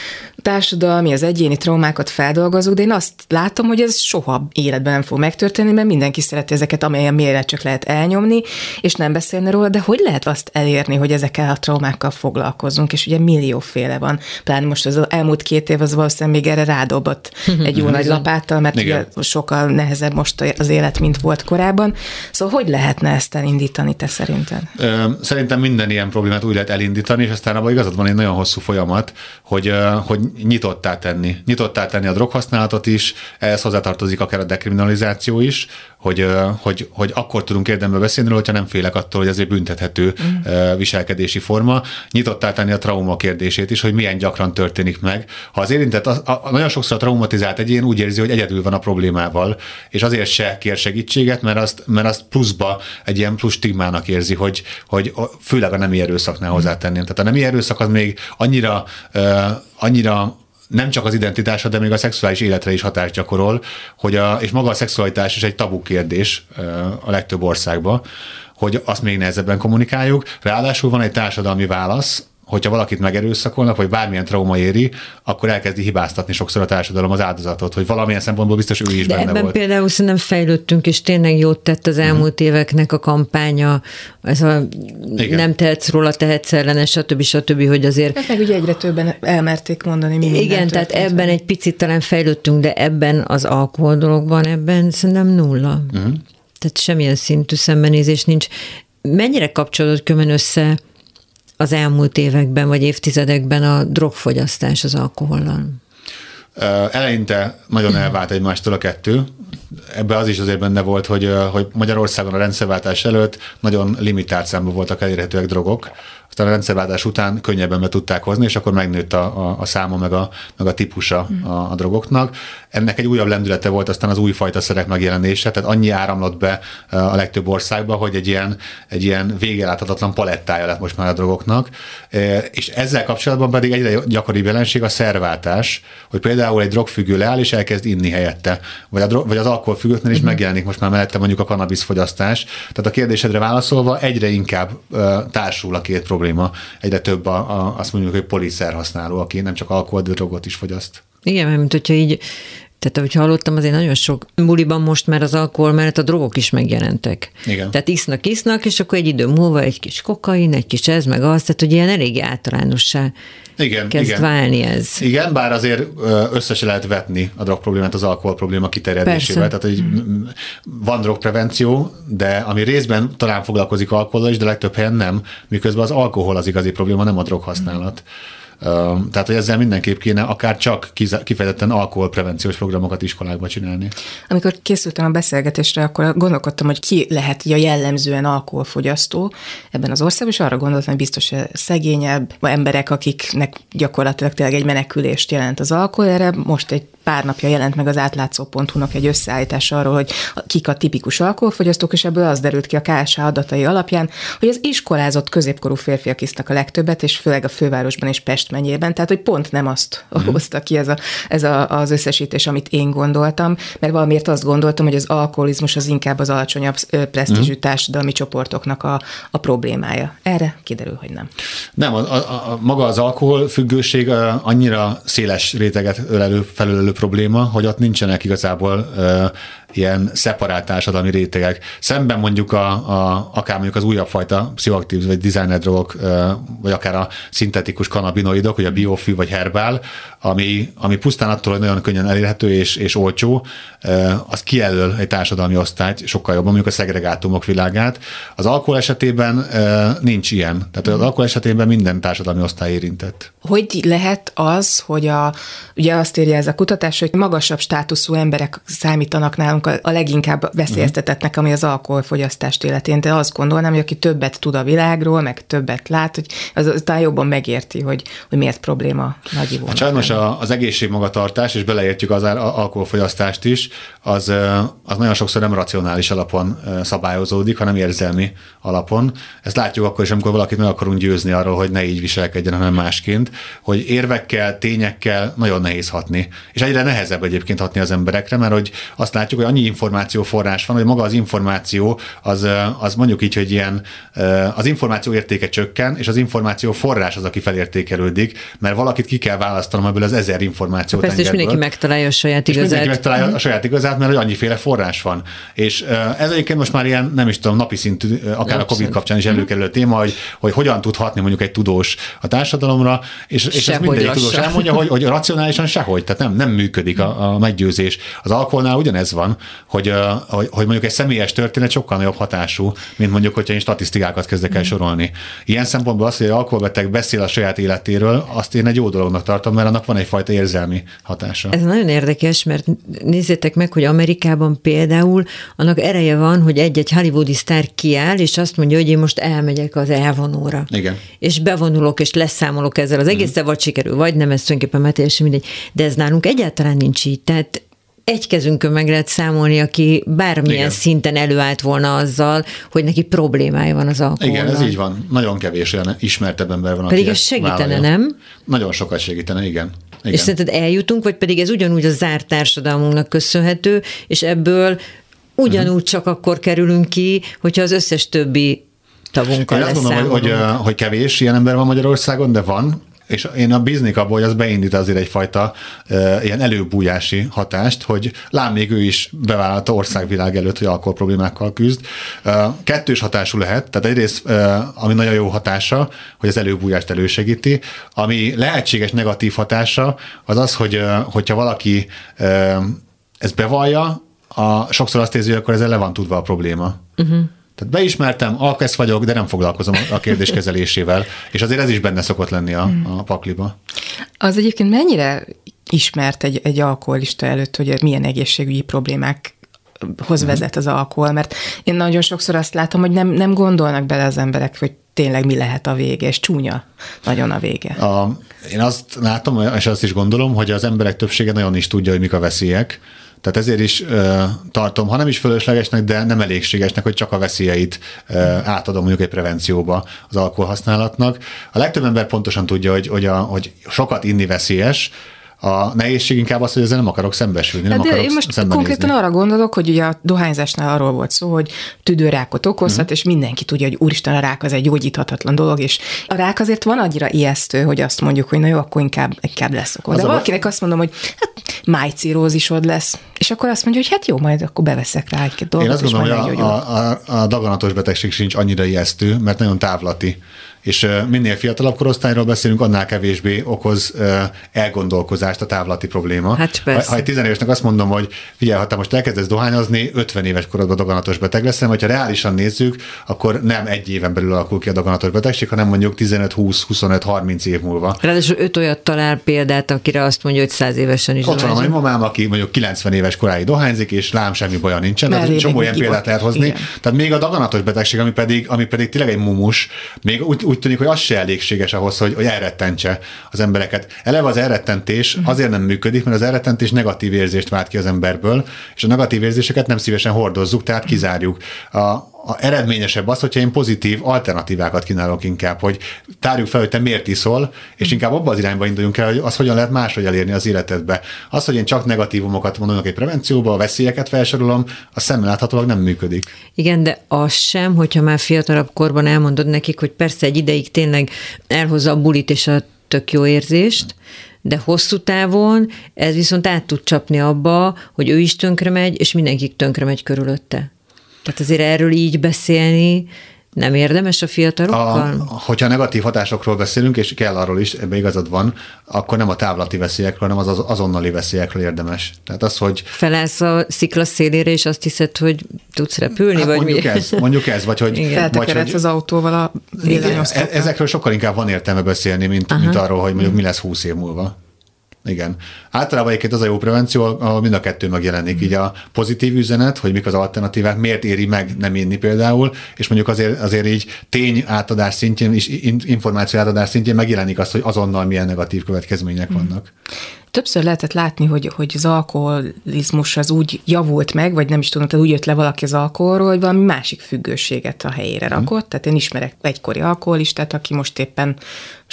társadalmi, az egyéni traumákat feldolgozunk, de én azt látom, hogy ez soha életben nem fog megtörténni, mert mindenki szereti ezeket, amelyen méret csak lehet elnyomni, és nem beszélni róla, de hogy lehet azt elérni, hogy ezekkel a traumákkal foglalkozzunk, és ugye millióféle van. Pláne most az elmúlt két év az valószínűleg még erre rádobott egy jó nagy lapáttal, mert ugye sokkal nehezebb most az élet, mint volt korábban. Szóval hogy lehetne ezt elindítani, te szerinted? Szerintem minden ilyen problémát úgy lehet elindítani, és aztán abban igazad van egy nagyon hosszú folyamat, hogy, hogy nyitottá tenni. Nyitottá tenni a droghasználatot is, ehhez hozzátartozik akár a dekriminalizáció is, hogy, hogy, hogy akkor tudunk érdembe beszélni, hogyha nem félek attól, hogy ez egy büntethető mm. viselkedési forma. Nyitottá tenni a trauma kérdését is, hogy milyen gyakran történik meg. Ha az érintett, a, a, nagyon sokszor a traumatizált egyén úgy érzi, hogy egyedül van a problémával, és azért se kér segítséget, mert azt, mert azt pluszba egy ilyen plusz stigmának érzi, hogy, hogy főleg a nemi erőszaknál hozzátenném. Tehát a nemi erőszak az még annyira, uh, annyira nem csak az identitásra, de még a szexuális életre is hatást gyakorol, hogy a, és maga a szexualitás is egy tabu kérdés a legtöbb országban, hogy azt még nehezebben kommunikáljuk. Ráadásul van egy társadalmi válasz, hogyha valakit megerőszakolnak, vagy bármilyen trauma éri, akkor elkezdi hibáztatni sokszor a társadalom az áldozatot, hogy valamilyen szempontból biztos ő is De benne ebben volt. például szerintem fejlődtünk, és tényleg jót tett az elmúlt mm. éveknek a kampánya, ez a Igen. nem tehetsz róla, tehetsz ellene, stb. stb., hogy azért... Hát meg ugye egyre többen elmerték mondani, mi Igen, tehát ebben egy picit talán fejlődtünk, de ebben az alkohol dologban, ebben szerintem nulla. Mm. Tehát semmilyen szintű szembenézés nincs. Mennyire kapcsolódott kömen össze az elmúlt években vagy évtizedekben a drogfogyasztás az alkohollal? Eleinte nagyon elvált egymástól a kettő. Ebben az is azért benne volt, hogy, hogy Magyarországon a rendszerváltás előtt nagyon limitált számban voltak elérhetőek drogok, aztán a rendszerváltás után könnyebben be tudták hozni, és akkor megnőtt a, a, a száma, meg a, meg a típusa a, a drogoknak. Ennek egy újabb lendülete volt aztán az újfajta szerek megjelenése, tehát annyi áramlott be a legtöbb országba, hogy egy ilyen, egy ilyen végeláthatatlan palettája lett most már a drogoknak. És ezzel kapcsolatban pedig egyre gyakoribb jelenség a szerváltás, hogy például egy drogfüggő leáll és elkezd inni helyette, vagy, a drog, vagy az alkoholfüggőknél is uh-huh. megjelenik most már mellette mondjuk a kanabiszfogyasztás. Tehát a kérdésedre válaszolva egyre inkább társul a két probléma probléma. Egyre több a, a, azt mondjuk, hogy poliszer használó, aki nem csak alkohol, de drogot is fogyaszt. Igen, mert mint hogyha így tehát ahogy hallottam, azért nagyon sok buliban most már az alkohol mellett a drogok is megjelentek. Igen. Tehát isznak, isznak, és akkor egy idő múlva egy kis kokain, egy kis ez, meg az, tehát hogy ilyen elég általánossá igen, kezd igen. válni ez. Igen, bár azért össze se lehet vetni a drog problémát az alkohol probléma kiterjedésével. Persze. Tehát, hogy van drogprevenció, de ami részben talán foglalkozik alkohol is, de legtöbb helyen nem, miközben az alkohol az igazi probléma, nem a droghasználat. Mm. Tehát, hogy ezzel mindenképp kéne akár csak kifejezetten alkoholprevenciós programokat iskolákba csinálni. Amikor készültem a beszélgetésre, akkor gondolkodtam, hogy ki lehet a jellemzően alkoholfogyasztó ebben az országban, és arra gondoltam, hogy biztos szegényebb emberek, akiknek gyakorlatilag tényleg egy menekülést jelent az alkohol. Erre most egy pár napja jelent meg az átlátszó.hu-nak egy összeállítás arról, hogy kik a tipikus alkoholfogyasztók, és ebből az derült ki a KSH adatai alapján, hogy az iskolázott középkorú férfiak isztak a legtöbbet, és főleg a fővárosban és Pest megyében, tehát hogy pont nem azt mm. hozta ki ez, a, ez a, az összesítés, amit én gondoltam, mert valamiért azt gondoltam, hogy az alkoholizmus az inkább az alacsonyabb presztízsű mm. társadalmi csoportoknak a, a problémája. Erre kiderül, hogy nem. Nem, a, a, a, maga az alkoholfüggőség annyira széles réteget ölelő, felülelő probléma, hogy ott nincsenek igazából ilyen szeparált társadalmi rétegek. Szemben mondjuk a, a, akár mondjuk az újabb fajta pszichoaktív vagy designer drogok, vagy akár a szintetikus kanabinoidok, vagy a biofű vagy herbál, ami, ami pusztán attól, hogy nagyon könnyen elérhető és, és olcsó, az kijelöl egy társadalmi osztályt sokkal jobban, mondjuk a szegregátumok világát. Az alkohol esetében nincs ilyen. Tehát az alkohol esetében minden társadalmi osztály érintett. Hogy lehet az, hogy a, ugye azt írja ez a kutatás, hogy magasabb státuszú emberek számítanak nálunk nálunk a, leginkább veszélyeztetettnek, ami az alkoholfogyasztást életén. De azt gondolnám, hogy aki többet tud a világról, meg többet lát, hogy az, az talán jobban megérti, hogy, hogy miért probléma nagy ivónak. Hát sajnos az egészségmagatartás, és beleértjük az alkoholfogyasztást is, az, az nagyon sokszor nem racionális alapon szabályozódik, hanem érzelmi alapon. Ezt látjuk akkor is, amikor valakit meg akarunk győzni arról, hogy ne így viselkedjen, hanem másként, hogy érvekkel, tényekkel nagyon nehéz hatni. És egyre nehezebb egyébként hatni az emberekre, mert hogy azt látjuk, hogy annyi információforrás van, hogy maga az információ, az, az mondjuk így, hogy ilyen az információ értéke csökken, és az információ forrás az, aki felértékelődik, mert valakit ki kell választanom ebből az ezer információt. Persze, és mindenki megtalálja a saját igazát. És mindenki megtalálja a saját igazát, mert hogy annyiféle forrás van. És ez egyébként most már ilyen, nem is tudom, napi szintű, akár a COVID kapcsán is előkerülő téma, hogy, hogy hogyan tud hatni mondjuk egy tudós a társadalomra, és, és ez mindegyik tudós elmondja, hogy, hogy racionálisan sehogy, tehát nem, nem működik a, a meggyőzés. Az alkoholnál ugyanez van, hogy, hogy, hogy mondjuk egy személyes történet sokkal nagyobb hatású, mint mondjuk, hogyha én statisztikákat kezdek el sorolni. Ilyen szempontból az, hogy egy alkoholbeteg beszél a saját életéről, azt én egy jó dolognak tartom, mert annak van egyfajta érzelmi hatása. Ez nagyon érdekes, mert nézzétek meg, hogy Amerikában például annak ereje van, hogy egy-egy hollywoodi sztár kiáll, és azt mondja, hogy én most elmegyek az elvonóra. Igen. És bevonulok, és leszámolok ezzel az egész, mm. vagy sikerül, vagy nem, ez tulajdonképpen már teljesen mindegy. De ez nálunk egyáltalán nincs így. Tehát egy kezünkön meg lehet számolni, aki bármilyen Igen. szinten előállt volna azzal, hogy neki problémája van az alkohollal. Igen, ez így van. Nagyon kevés olyan ismertebb ember van, Pedig ez segítene, vállalja. nem? Nagyon sokat segítene, igen. Igen. És szerinted eljutunk, vagy pedig ez ugyanúgy a zárt társadalmunknak köszönhető, és ebből ugyanúgy csak akkor kerülünk ki, hogyha az összes többi tavunkkal Én azt gondolom, hogy, hogy, hogy kevés ilyen ember van Magyarországon, de van, és én a bíznék abból, hogy az beindít azért egyfajta e, ilyen előbújási hatást, hogy lám még ő is bevállalta országvilág előtt, hogy alkohol problémákkal küzd. E, kettős hatású lehet, tehát egyrészt, e, ami nagyon jó hatása, hogy az előbújást elősegíti, ami lehetséges negatív hatása, az az, hogy e, hogyha valaki e, ezt bevallja, a, sokszor azt érzi, hogy akkor ezzel le van tudva a probléma. Uh-huh. Tehát beismertem, alkesz vagyok, de nem foglalkozom a kérdés kezelésével, és azért ez is benne szokott lenni a, a pakliba. Az egyébként mennyire ismert egy, egy alkoholista előtt, hogy milyen egészségügyi problémák hoz mhm. vezet az alkohol, mert én nagyon sokszor azt látom, hogy nem, nem gondolnak bele az emberek, hogy tényleg mi lehet a vége, és csúnya nagyon a vége. A, én azt látom, és azt is gondolom, hogy az emberek többsége nagyon is tudja, hogy mik a veszélyek, tehát ezért is ö, tartom, ha nem is fölöslegesnek, de nem elégségesnek, hogy csak a veszélyeit ö, átadom mondjuk egy prevencióba az alkoholhasználatnak. A legtöbb ember pontosan tudja, hogy, hogy, a, hogy sokat inni veszélyes, a nehézség inkább az, hogy ezzel nem akarok szembesülni, nem De akarok én most konkrétan arra gondolok, hogy ugye a dohányzásnál arról volt szó, hogy tüdőrákot okozhat, uh-huh. és mindenki tudja, hogy úristen, a rák az egy gyógyíthatatlan dolog, és a rák azért van annyira ijesztő, hogy azt mondjuk, hogy na jó, akkor inkább, inkább lesz akkor. De valakinek azt mondom, hogy hát májcírózisod lesz, és akkor azt mondja, hogy hát jó, majd akkor beveszek rá egy dolgot. Én azt gondolom, hogy a, a, a daganatos betegség sincs annyira ijesztő, mert nagyon távlati és minél fiatalabb korosztályról beszélünk, annál kevésbé okoz elgondolkozást a távlati probléma. Hát ha, ha egy tizenévesnek azt mondom, hogy figyelj, ha te most elkezdesz dohányozni, 50 éves korodban daganatos beteg leszel, vagy ha reálisan nézzük, akkor nem egy éven belül alakul ki a daganatos betegség, hanem mondjuk 15, 20, 25, 30 év múlva. Ráadásul öt olyat talál példát, akire azt mondja, hogy 100 évesen is Ott van a mamám, aki mondjuk 90 éves koráig dohányzik, és lám semmi baja nincsen. Tehát csomó ilyen példát lehet hozni. Igen. Tehát még a daganatos betegség, ami pedig, ami pedig tényleg egy mumus, még úgy, úgy tűnik, hogy az se elégséges ahhoz, hogy, hogy elrettentse az embereket. Eleve az elrettentés mhm. azért nem működik, mert az elrettentés negatív érzést vált ki az emberből, és a negatív érzéseket nem szívesen hordozzuk, tehát kizárjuk. A, a eredményesebb az, hogyha én pozitív alternatívákat kínálok inkább, hogy tárjuk fel, hogy te miért iszol, és inkább abba az irányba induljunk el, hogy az hogyan lehet máshogy elérni az életedbe. Az, hogy én csak negatívumokat mondok egy prevencióba, a veszélyeket felsorolom, a szemmel láthatólag nem működik. Igen, de az sem, hogyha már fiatalabb korban elmondod nekik, hogy persze egy ideig tényleg elhozza a bulit és a tök jó érzést, de hosszú távon ez viszont át tud csapni abba, hogy ő is tönkre megy, és mindenki tönkre megy körülötte. Tehát azért erről így beszélni nem érdemes a fiatalokkal? A, hogyha negatív hatásokról beszélünk, és kell arról is, ebbe igazad van, akkor nem a távlati veszélyekről, hanem az azonnali veszélyekről érdemes. Tehát az, hogy... Felállsz a szikla szélére, és azt hiszed, hogy tudsz repülni, hát vagy mondjuk mi? Ez, mondjuk ez, vagy hogy... Vagy hogy az autóval a e- Ezekről sokkal inkább van értelme beszélni, mint, mint arról, hogy mondjuk mi lesz húsz év múlva. Igen. Általában egyébként az a jó prevenció, ahol mind a kettő megjelenik. Mm. Így a pozitív üzenet, hogy mik az alternatívák, miért éri meg nem inni például, és mondjuk azért, azért így tény átadás szintjén, és információ átadás szintjén megjelenik az, hogy azonnal milyen negatív következmények mm. vannak. Többször lehetett látni, hogy, hogy az alkoholizmus az úgy javult meg, vagy nem is tudom, tehát úgy jött le valaki az alkoholról, hogy valami másik függőséget a helyére rakott. Tehát én ismerek egykori alkoholistát, aki most éppen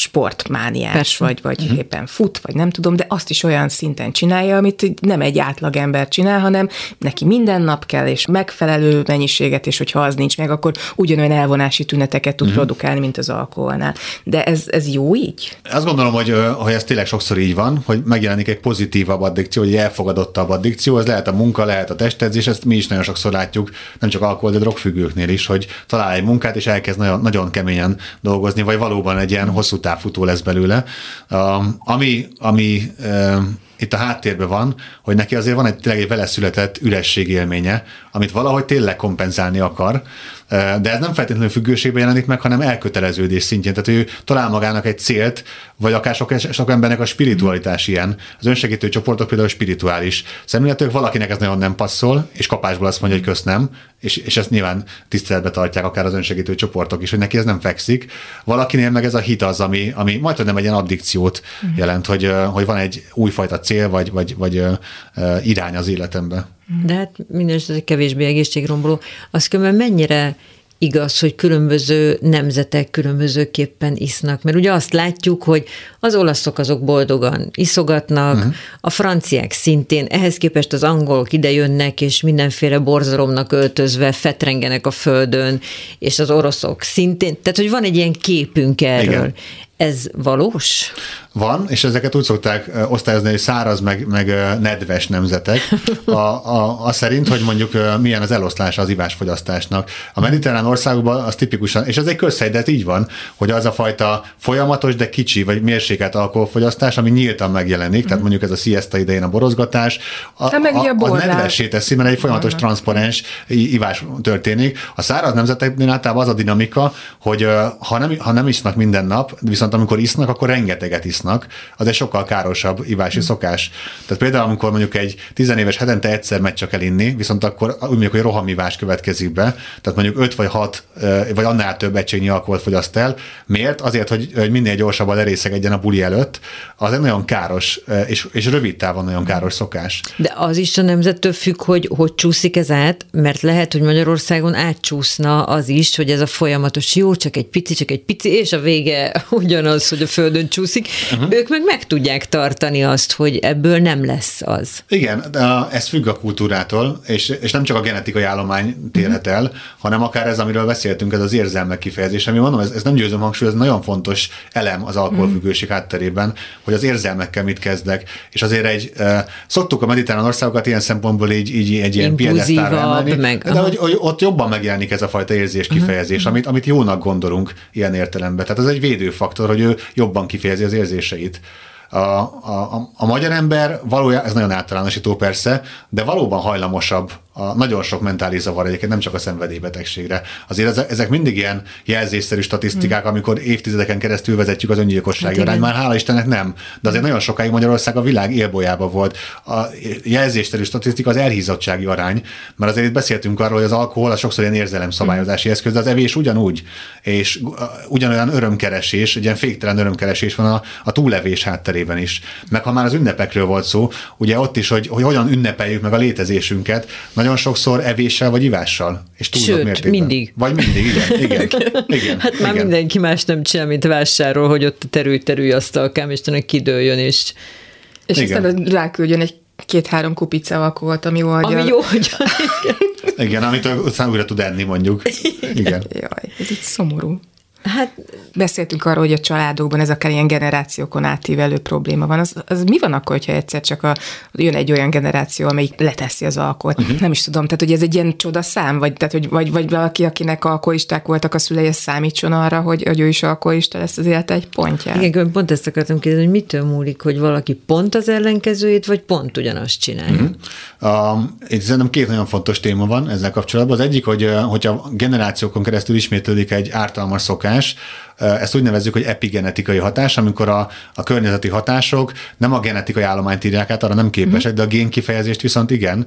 sportmániás, Persze. vagy, vagy uh-huh. éppen fut, vagy nem tudom, de azt is olyan szinten csinálja, amit nem egy átlag ember csinál, hanem neki minden nap kell, és megfelelő mennyiséget, és hogyha az nincs meg, akkor ugyanolyan elvonási tüneteket tud uh-huh. produkálni, mint az alkoholnál. De ez, ez jó így? Azt gondolom, hogy, hogy ez tényleg sokszor így van, hogy megjelenik egy pozitívabb addikció, egy elfogadottabb addikció, ez lehet a munka, lehet a testedzés, ezt mi is nagyon sokszor látjuk, nem csak alkohol, de drogfüggőknél is, hogy talál egy munkát, és elkezd nagyon, nagyon keményen dolgozni, vagy valóban egy ilyen hosszú futó lesz belőle. Ami, ami itt a háttérben van, hogy neki azért van egy tényleg egy vele született üresség amit valahogy tényleg kompenzálni akar, de ez nem feltétlenül függőségben jelenik meg, hanem elköteleződés szintjén. Tehát ő talál magának egy célt, vagy akár sok, sok embernek a spiritualitás ilyen. Az önsegítő csoportok például spirituális szemléletők, valakinek ez nagyon nem passzol, és kapásból azt mondja, hogy kösz nem, és, és ezt nyilván tiszteletbe tartják akár az önsegítő csoportok is, hogy neki ez nem fekszik. Valakinél meg ez a hit az, ami, ami majd nem egy ilyen addikciót jelent, hogy, hogy van egy újfajta cél, vagy, vagy, vagy irány az életembe. De hát minden esetre kevésbé egészségromboló. Az különben mennyire igaz, hogy különböző nemzetek különbözőképpen isznak. Mert ugye azt látjuk, hogy az olaszok azok boldogan iszogatnak, uh-huh. a franciák szintén, ehhez képest az angolok idejönnek, és mindenféle borzalomnak öltözve fetrengenek a földön, és az oroszok szintén. Tehát, hogy van egy ilyen képünk erről. Igen. Ez valós? Van, és ezeket úgy szokták osztályozni, hogy száraz, meg, meg nedves nemzetek. A, a, a szerint, hogy mondjuk milyen az eloszlása az ivásfogyasztásnak. A mediterrán országokban az tipikusan, és ez egy közhely, így van, hogy az a fajta folyamatos, de kicsi, vagy mérsékelt alkoholfogyasztás, ami nyíltan megjelenik, tehát mondjuk ez a siesta idején a borozgatás, a, hát meg a, a, a nedvessé teszi, mert egy folyamatos transzparens ivás történik. A száraz nemzeteknél általában az a dinamika, hogy ha nem, ha nem isznak minden nap, viszont amikor isznak, akkor rengeteget isznak az egy sokkal károsabb ivási mm. szokás. Tehát például, amikor mondjuk egy tizenéves hetente egyszer megy csak el inni, viszont akkor úgy mondjuk, hogy rohamivás következik be, tehát mondjuk 5 vagy 6 vagy annál több egységnyi alkoholt fogyaszt el. Miért? Azért, hogy, hogy minél gyorsabban erészegedjen a buli előtt. Az egy nagyon káros, és, és rövid távon nagyon káros szokás. De az is a nemzettől függ, hogy hogy csúszik ez át, mert lehet, hogy Magyarországon átcsúszna az is, hogy ez a folyamatos jó, csak egy pici, csak egy pici, és a vége ugyanaz, hogy a földön csúszik uh-huh. ők meg meg tudják tartani azt, hogy ebből nem lesz az. Igen, de ez függ a kultúrától, és, és nem csak a genetikai állomány térhet uh-huh. el, hanem akár ez, amiről beszéltünk, ez az érzelmek kifejezés, ami mondom, ez, ez nem győzöm hangsúly, ez nagyon fontos elem az alkoholfüggőség uh-huh. hátterében, hogy az érzelmekkel mit kezdek, és azért egy, szoktuk a mediterrán országokat ilyen szempontból így, így egy ilyen piedesztára emelni, meg, de hogy, hogy, ott jobban megjelenik ez a fajta érzés kifejezés, uh-huh. amit, amit jónak gondolunk ilyen értelemben. Tehát ez egy védőfaktor, hogy ő jobban kifejezi az érzés érzéseit. A, a, a magyar ember valójában, ez nagyon általánosító persze, de valóban hajlamosabb a nagyon sok mentális zavar egyébként, nem csak a szenvedélybetegségre. Azért ezek mindig ilyen jelzésszerű statisztikák, mm. amikor évtizedeken keresztül vezetjük az öngyilkossági hát arány. Már hála Istennek nem, de azért nagyon sokáig Magyarország a világ élbolyába volt. A jelzésszerű statisztika az elhízottsági arány, mert azért itt beszéltünk arról, hogy az alkohol az sokszor ilyen érzelemszabályozási mm. eszköz, de az evés ugyanúgy, és ugyanolyan örömkeresés, egy ilyen féktelen örömkeresés van a, a túlevés hátterében is. Meg ha már az ünnepekről volt szó, ugye ott is, hogy, hogy hogyan ünnepeljük meg a létezésünket, nagyon sokszor evéssel vagy ivással. És Sőt, mértékben. mindig. Vagy mindig, igen. igen, igen hát már igen. mindenki más nem csinál, mint vásárol, hogy ott terülj-terülj asztalkám, és kidőljön, és... És igen. aztán ráküldjön egy két-három kupica alkoholt, ami jó Ami jó hogy Igen, amit aztán újra tud enni, mondjuk. Igen. Jaj, ez itt szomorú. Hát beszéltünk arról, hogy a családokban ez akár ilyen generációkon átívelő probléma van. Az, az mi van akkor, hogyha egyszer csak a, jön egy olyan generáció, amelyik leteszi az alkoholt? Uh-huh. Nem is tudom, tehát hogy ez egy ilyen szám, vagy, tehát, hogy, vagy, vagy valaki, akinek alkoholisták voltak a szülei, ez számítson arra, hogy, hogy ő is alkoholista lesz az élete egy pontja. Igen, pont ezt akartam kérdezni, hogy mitől múlik, hogy valaki pont az ellenkezőjét, vagy pont ugyanazt csinálja? Uh-huh. Uh, itt szerintem két nagyon fontos téma van ezzel kapcsolatban. Az egyik, hogy hogyha generációkon keresztül ismétlődik egy ártalmas szokás, szokás, ezt úgy nevezzük, hogy epigenetikai hatás, amikor a, a környezeti hatások nem a genetikai állományt írják át, arra nem képesek, de a gén kifejezést viszont igen,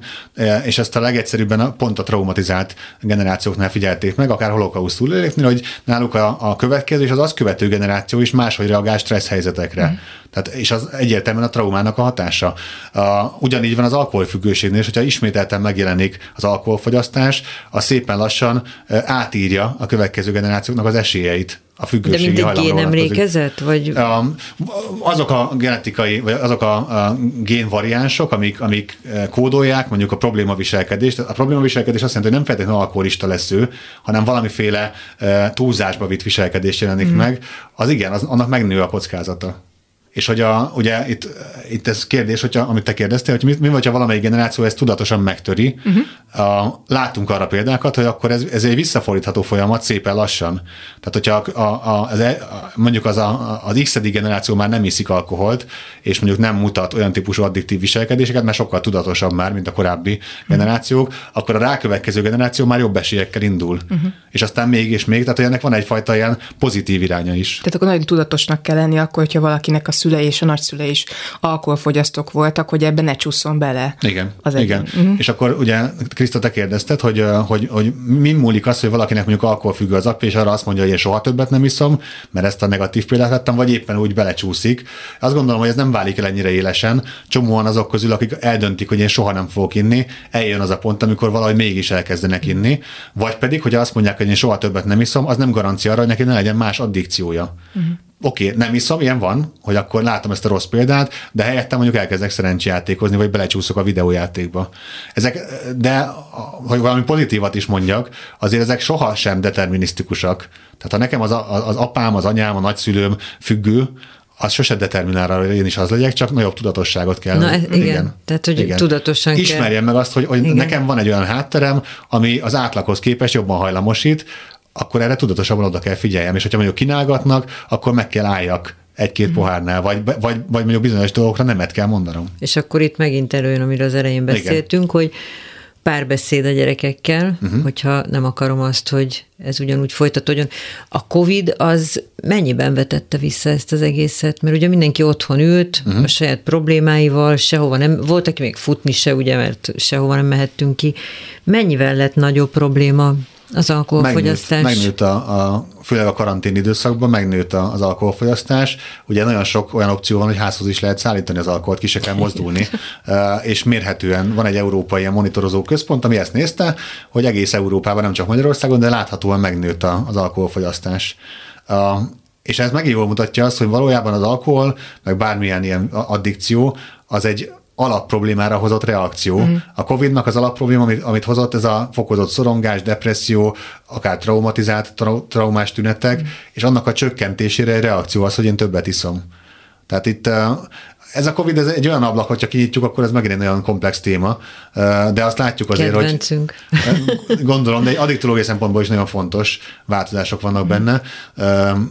és ezt a legegyszerűbben pont a traumatizált generációknál figyelték meg, akár holokauszt túléléknél, hogy náluk a, a következő és az azt követő generáció is máshogy reagál stressz helyzetekre. Mm. Tehát, és az egyértelműen a traumának a hatása. Uh, ugyanígy van az alkoholfüggőségnél, és hogyha ismételten megjelenik az alkoholfogyasztás, az szépen lassan átírja a következő generációknak az esélyeit a függőségi De mint egy génemlékezet? Vagy... Azok a genetikai, vagy azok a, a génvariánsok, amik, amik kódolják mondjuk a problémaviselkedést. A problémaviselkedés azt jelenti, hogy nem feltétlenül alkoholista lesz ő, hanem valamiféle túlzásba vitt viselkedés jelenik mm. meg. Az igen, az, annak megnő a kockázata. És hogy a, ugye itt, itt ez kérdés, hogyha, amit te kérdeztél, hogy mi, mi vagy, ha valamelyik generáció ezt tudatosan megtöri. Uh-huh. A, látunk arra példákat, hogy akkor ez, ez egy visszafordítható folyamat szépen lassan. Tehát, hogyha a, a, az, e, mondjuk az, a, az x generáció már nem iszik alkoholt, és mondjuk nem mutat olyan típusú addiktív viselkedéseket, mert sokkal tudatosabb már, mint a korábbi uh-huh. generációk, akkor a rákövetkező generáció már jobb esélyekkel indul. Uh-huh. És aztán még és még, tehát hogy ennek van egyfajta ilyen pozitív iránya is. Tehát akkor nagyon tudatosnak kell lenni akkor, hogyha valakinek a szülei és a nagyszülei is alkoholfogyasztók voltak, hogy ebbe ne csúszson bele. Igen, az igen. Uh-huh. És akkor ugye Kriszta, te kérdezted, hogy, hogy, hogy mi múlik az, hogy valakinek mondjuk alkoholfüggő az apja, és arra azt mondja, hogy én soha többet nem iszom, mert ezt a negatív példát vettem, vagy éppen úgy belecsúszik. Azt gondolom, hogy ez nem válik el ennyire élesen. Csomóan azok közül, akik eldöntik, hogy én soha nem fogok inni, eljön az a pont, amikor valahogy mégis elkezdenek inni, vagy pedig, hogy azt mondják, hogy én soha többet nem iszom, az nem garancia arra, hogy neki ne legyen más addikciója. Uh-huh oké, okay, nem iszom, ilyen van, hogy akkor látom ezt a rossz példát, de helyette mondjuk elkezdek szerencsijátékozni, vagy belecsúszok a videójátékba. Ezek, de hogy valami pozitívat is mondjak, azért ezek soha sem determinisztikusak. Tehát ha nekem az, a, az apám, az anyám, a nagyszülőm függő, az sose determinál hogy én is az legyek, csak nagyobb tudatosságot kell. Na, igen. igen. Tehát, hogy igen. tudatosan Ismerjem kell. meg azt, hogy, hogy nekem van egy olyan hátterem, ami az átlaghoz képest jobban hajlamosít, akkor erre tudatosabban oda kell figyeljem, és hogyha mondjuk kínálgatnak, akkor meg kell álljak egy-két mm. pohárnál, vagy, vagy, vagy mondjuk bizonyos dolgokra nemet kell mondanom. És akkor itt megint előjön, amiről az elején beszéltünk, Igen. hogy párbeszéd a gyerekekkel, uh-huh. hogyha nem akarom azt, hogy ez ugyanúgy folytatódjon. A COVID az mennyiben vetette vissza ezt az egészet? Mert ugye mindenki otthon ült, uh-huh. a saját problémáival, sehova nem, volt, aki még futni se, ugye, mert sehova nem mehettünk ki. Mennyivel lett nagyobb probléma az alkoholfogyasztás. Megnőtt, megnőtt a, a, főleg a karantén időszakban megnőtt az alkoholfogyasztás. Ugye nagyon sok olyan opció van, hogy házhoz is lehet szállítani az alkoholt, ki se kell mozdulni, és mérhetően van egy európai monitorozó központ, ami ezt nézte, hogy egész Európában, nem csak Magyarországon, de láthatóan megnőtt az alkoholfogyasztás. És ez megint jól mutatja azt, hogy valójában az alkohol, meg bármilyen ilyen addikció, az egy alapproblémára hozott reakció. Mm. A COVID-nak az alapprobléma, amit, amit hozott, ez a fokozott szorongás, depresszió, akár traumatizált, trau- traumás tünetek, mm. és annak a csökkentésére egy reakció az, hogy én többet iszom. Tehát itt ez a COVID ez egy olyan ablak, hogyha kinyitjuk, akkor ez megint egy olyan komplex téma, de azt látjuk azért, Kedvencünk. hogy gondolom, de egy addiktológiai szempontból is nagyon fontos változások vannak benne,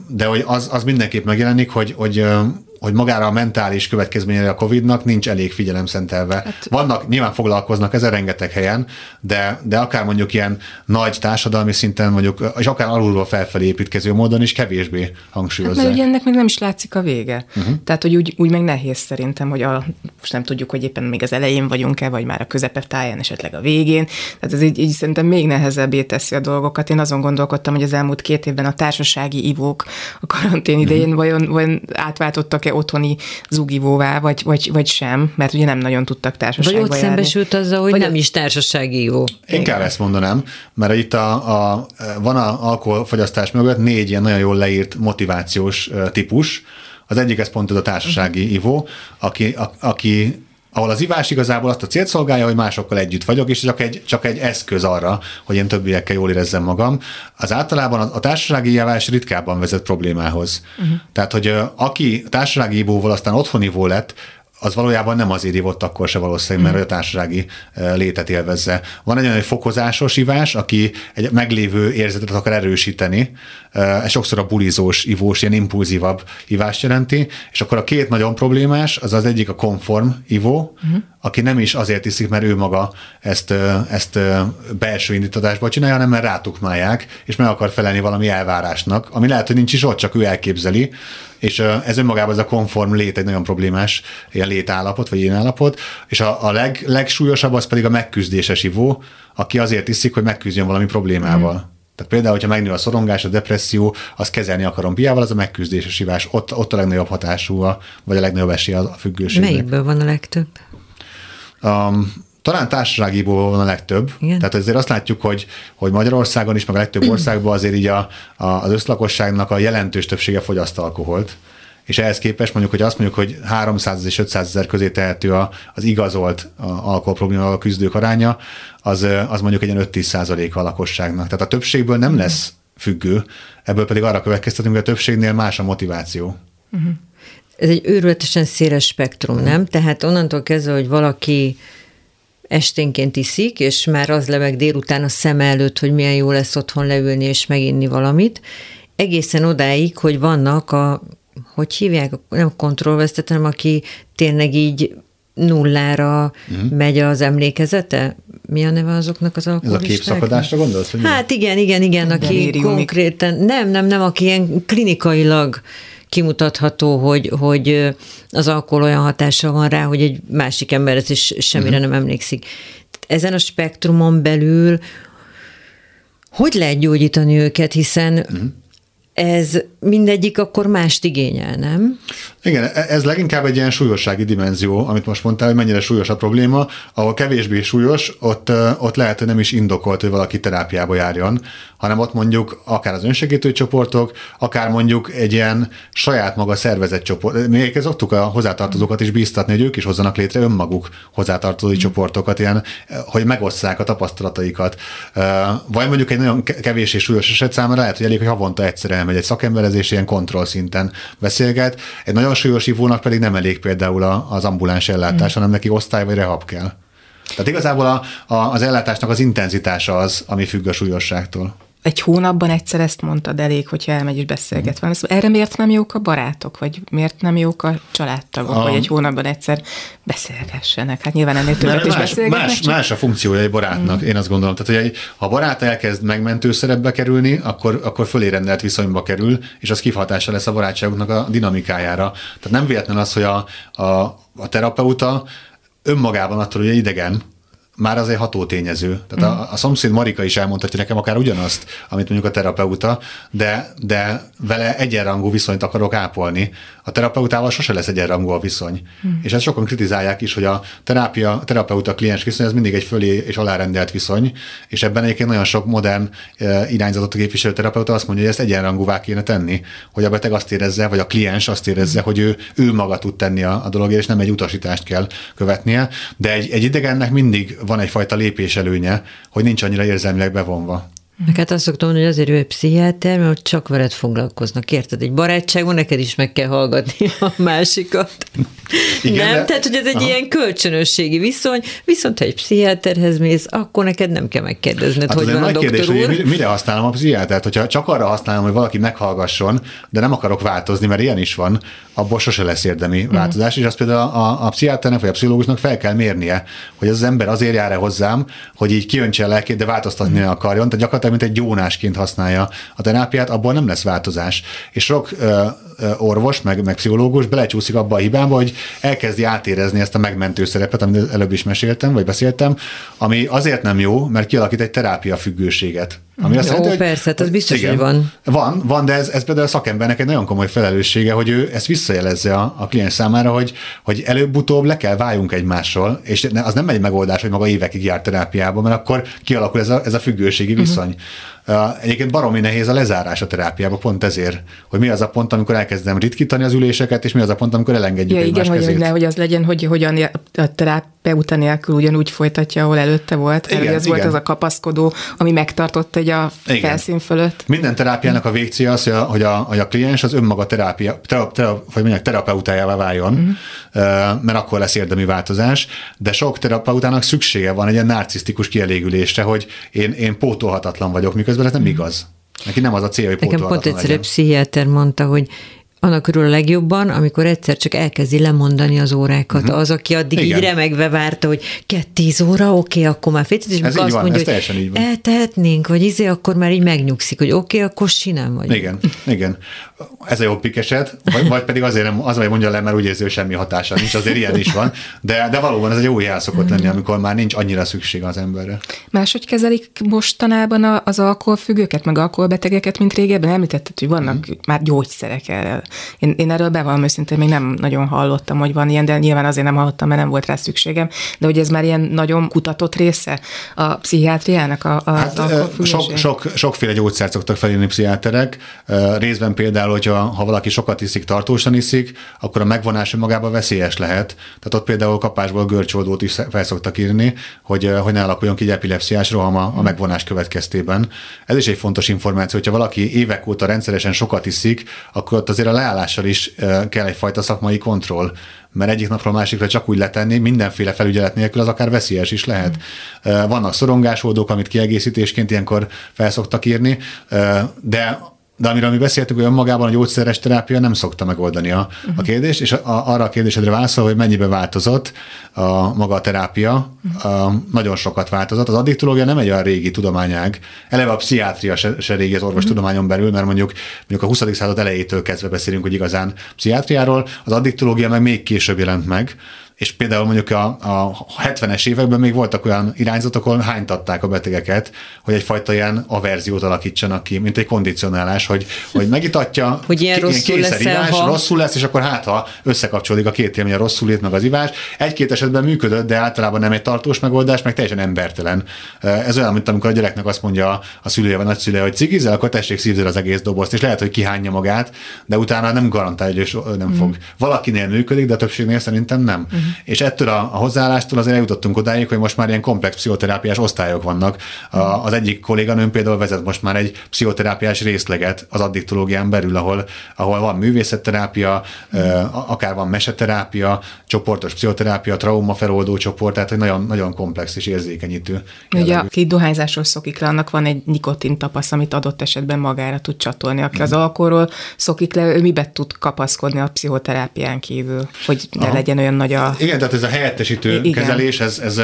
de hogy az, az mindenképp megjelenik, hogy, hogy hogy magára a mentális következményére a COVID-nak nincs elég figyelem szentelve. Hát, Vannak, nyilván foglalkoznak ezen rengeteg helyen, de, de akár mondjuk ilyen nagy társadalmi szinten, mondjuk, és akár alulról felfelé építkező módon is kevésbé hangsúlyozza. Hát, mert ugye ennek még nem is látszik a vége. Uh-huh. Tehát, hogy úgy, úgy meg nehéz szerintem, hogy a, most nem tudjuk, hogy éppen még az elején vagyunk-e, vagy már a táján, esetleg a végén. Tehát ez így, így szerintem még nehezebbé teszi a dolgokat. Én azon gondolkodtam, hogy az elmúlt két évben a társasági ivók a karantén idején uh-huh. vajon, vajon átváltottak-e otthoni zugivóvá, vagy, vagy, vagy sem, mert ugye nem nagyon tudtak társaságba Vagy ott járni. szembesült azzal, hogy vagy nem is társasági jó. Inkább ezt mondanám, mert itt a, a, van a alkoholfogyasztás mögött négy ilyen nagyon jól leírt motivációs típus. Az egyik ez pont ez a társasági uh-huh. ivó, aki, a, aki ahol az ivás igazából azt a célt szolgálja, hogy másokkal együtt vagyok, és csak egy, csak egy eszköz arra, hogy én többiekkel jól érezzem magam. Az általában a, a társasági ivás ritkábban vezet problémához. Uh-huh. Tehát, hogy aki társasági ivóval aztán otthoni ivó lett, az valójában nem azért ivott akkor se valószínűleg, mert mm. a társasági létet élvezze. Van egy olyan fokozásos ivás, aki egy meglévő érzetet akar erősíteni, sokszor a bulizós ivós, ilyen impulzívabb ivást jelenti, és akkor a két nagyon problémás, az az egyik a konform ivó, uh-huh. aki nem is azért iszik, mert ő maga ezt, ezt belső indítatásból csinálja, hanem mert rátukmálják, és meg akar felelni valami elvárásnak, ami lehet, hogy nincs is ott, csak ő elképzeli, és ez önmagában ez a konform lét egy nagyon problémás ilyen létállapot, vagy ilyen állapot, és a, a leg, legsúlyosabb az pedig a megküzdéses ivó, aki azért iszik, hogy megküzdjön valami problémával. Mm. Tehát például, hogyha megnő a szorongás, a depresszió, az kezelni akarom piával, az a megküzdéses ivás. Ott, ott a legnagyobb hatású, a, vagy a legnagyobb esély a függőségnek. Melyikből van a legtöbb? Um, talán társaságiból van a legtöbb. Igen. Tehát azért azt látjuk, hogy, hogy Magyarországon is, meg a legtöbb országban azért így a, a, az összlakosságnak a jelentős többsége fogyaszt alkoholt és ehhez képest mondjuk, hogy azt mondjuk, hogy 300 és 500 ezer közé tehető a, az igazolt alkoholproblémával küzdők aránya, az, az mondjuk egy ilyen 5-10 százalék a lakosságnak. Tehát a többségből nem lesz függő, ebből pedig arra következtetünk, hogy a többségnél más a motiváció. Uh-huh. Ez egy őrületesen széles spektrum, uh-huh. nem? Tehát onnantól kezdve, hogy valaki esténként iszik, és már az lebeg délután a szem előtt, hogy milyen jó lesz otthon leülni és meginni valamit, egészen odáig, hogy vannak a hogy hívják, nem kontrollvesztet, hanem aki tényleg így nullára uh-huh. megy az emlékezete? Mi a neve azoknak az alkoholistáknak? Ez a képszakadásra gondolsz? Hogy hát igen, igen, igen, aki Deliriumik. konkrétan, nem, nem, nem, aki ilyen klinikailag kimutatható, hogy, hogy az alkohol olyan hatása van rá, hogy egy másik ember ez is semmire uh-huh. nem emlékszik. Ezen a spektrumon belül hogy lehet gyógyítani őket, hiszen uh-huh ez mindegyik akkor mást igényel, nem? Igen, e- ez leginkább egy ilyen súlyossági dimenzió, amit most mondtál, hogy mennyire súlyos a probléma, ahol kevésbé súlyos, ott, ott lehet, hogy nem is indokolt, hogy valaki terápiába járjon, hanem ott mondjuk akár az önsegítő csoportok, akár mondjuk egy ilyen saját maga szervezett csoport. Még ez oktuk a hozzátartozókat is bíztatni, hogy ők is hozzanak létre önmaguk hozzátartozói mm. csoportokat, ilyen, hogy megosszák a tapasztalataikat. Vagy mondjuk egy nagyon kevés és súlyos eset számára lehet, hogy elég, hogy havonta egyszer elmegy egy szakemberezés, ilyen kontroll szinten beszélget. Egy nagyon súlyos ivónak pedig nem elég például az ambuláns ellátás, mm. hanem neki osztály vagy rehab kell. Tehát igazából a, a, az ellátásnak az intenzitása az, ami függ a súlyosságtól egy hónapban egyszer ezt mondtad elég, hogyha elmegy és beszélget van. Erre miért nem jók a barátok, vagy miért nem jók a családtagok, a... hogy egy hónapban egyszer beszélgessenek? Hát nyilván ennél többet is beszélgetnek. Más, csak... más a funkciója egy barátnak, mm. én azt gondolom. Tehát, hogy egy, ha a barát elkezd megmentő szerepbe kerülni, akkor, akkor fölé rendelt viszonyba kerül, és az kihatása lesz a barátságoknak a dinamikájára. Tehát nem véletlen az, hogy a, a, a terapeuta önmagában attól, hogy idegen, már az egy ható tényező. Tehát mm. a, a szomszéd Marika is elmondhatja nekem akár ugyanazt, amit mondjuk a terapeuta, de, de vele egyenrangú viszonyt akarok ápolni. A terapeutával sose lesz egyenrangú a viszony. Mm. És ezt sokan kritizálják is, hogy a terápia, terapeuta-kliens viszony az mindig egy fölé és alárendelt viszony, és ebben egyébként nagyon sok modern e, irányzatot képviselő terapeuta azt mondja, hogy ezt egyenrangúvá kéne tenni, hogy a beteg azt érezze, vagy a kliens azt érezze, mm. hogy ő, ő maga tud tenni a, a dologért, és nem egy utasítást kell követnie. De egy, egy idegennek mindig van egyfajta lépéselőnye, hogy nincs annyira érzelmileg bevonva. Meg hát azt szoktam mondani, hogy azért ő egy pszichiáter, mert csak veled foglalkoznak, érted? Egy barátságban neked is meg kell hallgatni a másikat. Igen, nem? De... Tehát, hogy ez egy Aha. ilyen kölcsönösségi viszony, viszont ha egy pszichiáterhez mész, akkor neked nem kell megkérdezned, hát hogy van a doktor kérdés, úr. Hogy mire használom a pszichiátert? Hogyha csak arra használom, hogy valaki meghallgasson, de nem akarok változni, mert ilyen is van, abból sose lesz érdemi mm. változás, és azt például a, a, a pszichiáternek vagy a pszichológusnak fel kell mérnie, hogy az, ember azért jár-e hozzám, hogy így kiöntse a lelkét, de változtatni mm. akarjon. Tehát gyakorlatilag, mint egy gyónásként használja a terápiát, abból nem lesz változás. És sok ö, orvos, meg, meg pszichológus belecsúszik abba a hibába, hogy elkezdi átérezni ezt a megmentő szerepet, amit előbb is meséltem, vagy beszéltem, ami azért nem jó, mert kialakít egy terápia függőséget. Ami azt Jó, jelenti, hogy, persze, hát az biztos, igen, hogy van. Van, van, de ez, ez például a szakembernek egy nagyon komoly felelőssége, hogy ő ezt visszajelezze a, a kliens számára, hogy, hogy előbb-utóbb le kell váljunk egymásról, és az nem egy megoldás, hogy maga évekig jár terápiába, mert akkor kialakul ez a, ez a függőségi viszony. Uh-huh. Egyébként baromi nehéz a lezárás a terápiába, pont ezért, hogy mi az a pont, amikor elkezdem ritkítani az üléseket, és mi az a pont, amikor elengedjük ja, igen, hogy, ne, hogy az legyen, hogy hogyan a terapeuta nélkül ugyanúgy folytatja, ahol előtte volt. Igen, ez igen. volt az a kapaszkodó, ami megtartott egy a igen. felszín fölött. Minden terápiának a végcélja az, hogy a, hogy a, hogy a kliens az önmaga terápia, tera, tera, vagy mondják, terapeutájává váljon, uh-huh. mert akkor lesz érdemi változás, de sok terapeutának szüksége van egy ilyen narcisztikus kielégülésre, hogy én, én pótolhatatlan vagyok, miközben ez nem igaz. Neki nem az a cél, hogy Nekem pont egyszer egy pszichiáter mondta, hogy annak körül a legjobban, amikor egyszer csak elkezdi lemondani az órákat. Uh-huh. Az, aki addig Igen. így remegve várta, hogy két tíz óra, oké, okay, akkor már fél és ez azt van, mondja, ez hogy eltehetnénk, vagy izé, akkor már így megnyugszik, hogy oké, okay, akkor sinem vagy. Igen, igen. Ez a jobb pikeset, vagy, vagy pedig azért nem, az, hogy mondja le, mert úgy érzi, hogy semmi hatása nincs, azért ilyen is van, de, de valóban ez egy jó jel szokott lenni, amikor már nincs annyira szükség az emberre. Máshogy kezelik mostanában az alkoholfüggőket, meg alkoholbetegeket, mint régebben? Említetted, hogy vannak hmm. már gyógyszerek erre én, én erről bevallom őszintén, még nem nagyon hallottam, hogy van ilyen, de nyilván azért nem hallottam, mert nem volt rá szükségem, de hogy ez már ilyen nagyon kutatott része a pszichiátriának, a, a hát, sok, sok, sokféle gyógyszert szoktak felírni pszichiáterek, részben például, hogyha ha valaki sokat iszik, tartósan iszik, akkor a megvonás magában veszélyes lehet. Tehát ott például kapásból görcsoldót is fel szoktak írni, hogy, hogy ne alakuljon ki egy epilepsziás roham a, a megvonás következtében. Ez is egy fontos információ, hogyha valaki évek óta rendszeresen sokat iszik, akkor ott azért a leállással is kell egyfajta szakmai kontroll, mert egyik napról másikra csak úgy letenni, mindenféle felügyelet nélkül az akár veszélyes is lehet. Mm. Vannak szorongásoldók, amit kiegészítésként ilyenkor felszoktak írni, de de amiről mi beszéltük, hogy önmagában a gyógyszeres terápia nem szokta megoldani a, uh-huh. a kérdést, és a, arra a kérdésedre válaszol, hogy mennyibe változott a maga a terápia, uh-huh. a, nagyon sokat változott. Az addiktológia nem egy olyan régi tudományág, eleve a pszichiátria se, se régi az orvostudományon belül, mert mondjuk, mondjuk a 20. század elejétől kezdve beszélünk, hogy igazán pszichiátriáról, az addiktológia meg még később jelent meg, és például mondjuk a, a 70-es években még voltak olyan irányzatok, ahol hánytatták a betegeket, hogy egyfajta ilyen averziót alakítsanak ki, mint egy kondicionálás, hogy, hogy megitatja, hogy ilyen, rosszul lesz ivás, ha... rosszul lesz, és akkor hát ha összekapcsolódik a két élmény, a rosszul lét meg az ivás. Egy-két esetben működött, de általában nem egy tartós megoldás, meg teljesen embertelen. Ez olyan, mint amikor a gyereknek azt mondja a szülője vagy nagyszülője, hogy cigizel, akkor tessék szívzél az egész dobozt, és lehet, hogy kihányja magát, de utána nem garantálja, hogy nem mm. fog. Valakinél működik, de a többségnél szerintem nem. Mm. És ettől a, a hozzáállástól azért eljutottunk odáig, hogy most már ilyen komplex pszichoterápiás osztályok vannak. A, az egyik kolléganőm például vezet most már egy pszichoterápiás részleget az addiktológián belül, ahol, ahol van művészetterápia, akár van meseterápia, csoportos pszichoterápia, traumafeloldó csoport, tehát egy nagyon, nagyon komplex és érzékenyítő. Ugye, aki dohányzásról szokik le, annak van egy nikotin tapasz, amit adott esetben magára tud csatolni. Aki az alkoholról szokik le, ő mibe tud kapaszkodni a pszichoterápián kívül, hogy ne Aha. legyen olyan nagy a... Igen, tehát ez a helyettesítő Igen. kezelés, ez, ez,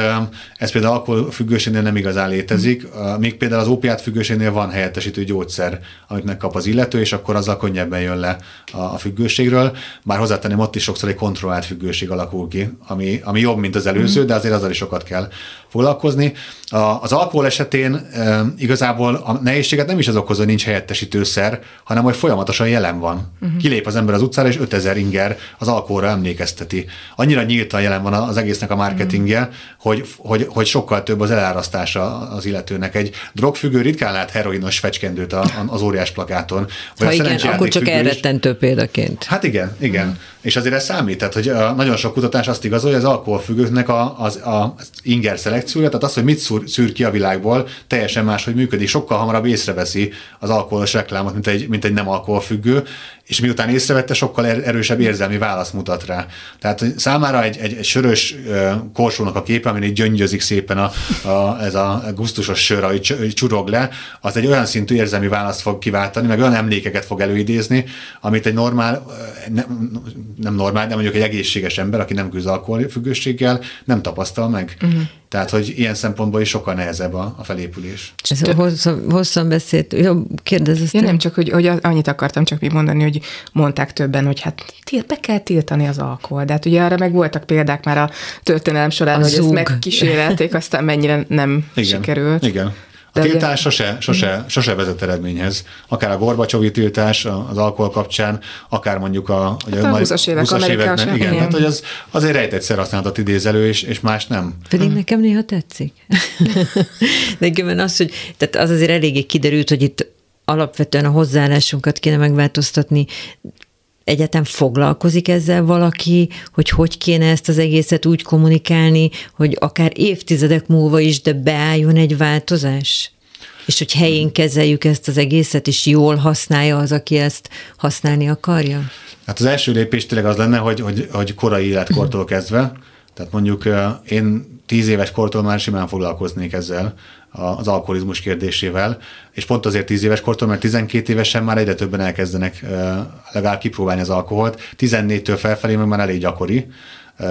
ez például alkoholfüggőségnél nem igazán létezik. Még például az ópiát függőségnél van helyettesítő gyógyszer, amit megkap az illető, és akkor azzal könnyebben jön le a, függőségről. Bár hozzátenném, ott is sokszor egy kontrollált függőség alakul ki, ami, ami jobb, mint az előző, de azért azzal is sokat kell foglalkozni. A, az alkohol esetén e, igazából a nehézséget nem is az okozza, hogy nincs helyettesítőszer, hanem hogy folyamatosan jelen van. Uh-huh. Kilép az ember az utcára, és 5000 inger az alkoholra emlékezteti. Annyira nyíltan jelen van az egésznek a marketingje, uh-huh. hogy, hogy, hogy sokkal több az elárasztása az illetőnek. Egy drogfüggő ritkán lát heroinos fecskendőt az óriás plakáton. Vagy ha igen, akkor csak elrettentő példaként. Hát igen, igen. Uh-huh. És azért ez számít. Tehát, hogy nagyon sok kutatás azt igazolja, hogy az alkoholfüggőknek a, az, a inger szelekciója, tehát az, hogy mit szűr, szűr ki a világból, teljesen máshogy működik. Sokkal hamarabb észreveszi az alkoholos reklámot, mint egy, mint egy nem alkoholfüggő, és miután észrevette, sokkal er-, erősebb érzelmi választ mutat rá. Tehát hogy számára egy, egy, egy sörös korsónak a képe, amin így gyöngyözik szépen a, a, ez a gusztusos sör, ahogy csurog le, az egy olyan szintű érzelmi választ fog kiváltani, meg olyan emlékeket fog előidézni, amit egy normál, nem, nem normál, de mondjuk egy egészséges ember, aki nem küzd alkoholfüggőséggel, nem tapasztal meg. Uh-huh. Tehát, hogy ilyen szempontból is sokkal nehezebb a, a felépülés. Ez hosszan, hosszan beszélt, jó, kérdezzt. Ja, nem csak, hogy, hogy annyit akartam csak még mondani, hogy mondták többen, hogy hát be kell tiltani az alkohol. De hát ugye arra meg voltak példák már a történelem során, a hogy zúg. ezt megkísérelték, aztán mennyire nem igen, sikerült. Igen. A tiltás sose, sose, sose vezet eredményhez. Akár a Gorbacsovi tiltás az alkohol kapcsán, akár mondjuk a, hát a 20-as évek 20 években. Igen, igen, hát hogy az azért rejtett szerhasználatot idéz elő, és, és más nem. Pedig hmm. nekem néha tetszik. Nekem az, hogy tehát az azért eléggé kiderült, hogy itt alapvetően a hozzáállásunkat kéne megváltoztatni, egyetem foglalkozik ezzel valaki, hogy hogy kéne ezt az egészet úgy kommunikálni, hogy akár évtizedek múlva is, de beálljon egy változás? És hogy helyén kezeljük ezt az egészet, és jól használja az, aki ezt használni akarja? Hát az első lépés tényleg az lenne, hogy, hogy, hogy korai életkortól kezdve, tehát mondjuk én tíz éves kortól már simán foglalkoznék ezzel, az alkoholizmus kérdésével, és pont azért 10 éves kortól, mert 12 évesen már egyre többen elkezdenek legalább kipróbálni az alkoholt, 14-től felfelé meg már elég gyakori,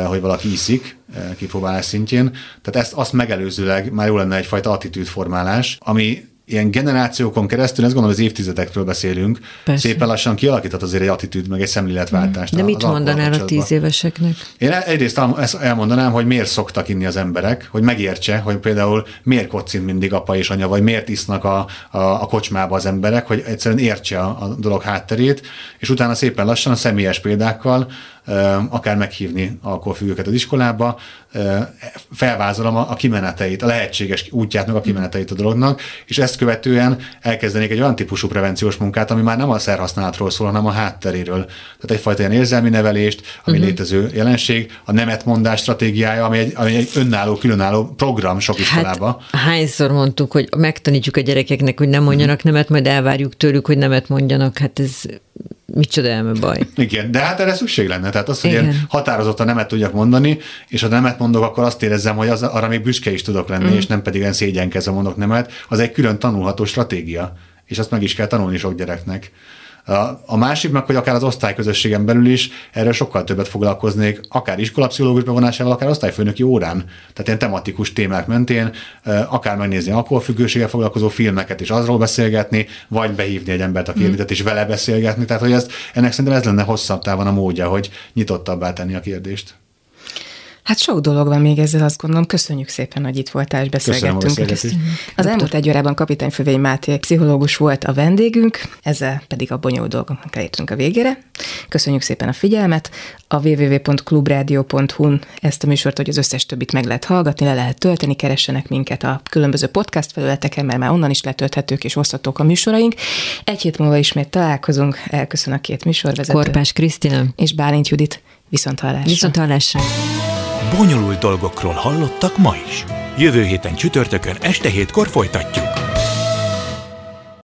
hogy valaki iszik kipróbálás szintjén. Tehát ezt azt megelőzőleg már jó lenne egyfajta attitűdformálás, ami ilyen generációkon keresztül, ezt gondolom, az évtizedekről beszélünk, Persze. szépen lassan kialakíthat azért egy attitűd, meg egy szemléletváltást. De mit mondanál a tíz éveseknek? Én egyrészt ezt elmondanám, hogy miért szoktak inni az emberek, hogy megértse, hogy például miért kocint mindig apa és anya, vagy miért isznak a, a, a kocsmába az emberek, hogy egyszerűen értse a, a dolog hátterét, és utána szépen lassan a személyes példákkal akár meghívni alkoholfüggőket az iskolába, felvázolom a kimeneteit, a lehetséges útját, meg a kimeneteit a dolognak, és ezt követően elkezdenék egy olyan típusú prevenciós munkát, ami már nem a szerhasználatról szól, hanem a hátteréről. Tehát egyfajta ilyen érzelmi nevelést, ami uh-huh. létező jelenség, a nemetmondás stratégiája, ami egy, ami egy önálló, különálló program sok iskolába. Hát, hányszor mondtuk, hogy megtanítjuk a gyerekeknek, hogy nem mondjanak uh-huh. nemet, majd elvárjuk tőlük, hogy nemet mondjanak. Hát ez micsoda elme baj. Igen, de hát erre szükség lenne. Tehát az, hogy Igen. én határozottan nemet tudjak mondani, és ha nemet mondok, akkor azt érezzem, hogy az, arra még büszke is tudok lenni, mm. és nem pedig ilyen szégyenkezve mondok nemet, az egy külön tanulható stratégia, és azt meg is kell tanulni sok gyereknek. A másik meg, hogy akár az osztályközösségen belül is erről sokkal többet foglalkoznék, akár iskolapszichológus bevonásával, akár osztályfőnöki órán. Tehát ilyen tematikus témák mentén, akár megnézni alkoholfüggőséggel foglalkozó filmeket és azról beszélgetni, vagy behívni egy embert, aki mm. és vele beszélgetni. Tehát, hogy ez, ennek szerintem ez lenne hosszabb távon a módja, hogy nyitottabbá tenni a kérdést. Hát sok dolog van még ezzel, azt gondolom. Köszönjük szépen, hogy itt voltál és beszélgettünk. Az elmúlt egy órában kapitány Fővény Máté pszichológus volt a vendégünk, ezzel pedig a bonyolult dolgoknak elértünk a végére. Köszönjük szépen a figyelmet. A www.clubradio.hu-n ezt a műsort, hogy az összes többit meg lehet hallgatni, le lehet tölteni, keressenek minket a különböző podcast felületeken, mert már onnan is letölthetők és osztatók a műsoraink. Egy hét múlva ismét találkozunk. Elköszön a két műsorvezető. Korpás Krisztina. És Bálint Judit. Viszont hallásra. Viszont hallásra. Bonyolult dolgokról hallottak ma is. Jövő héten csütörtökön este hétkor folytatjuk.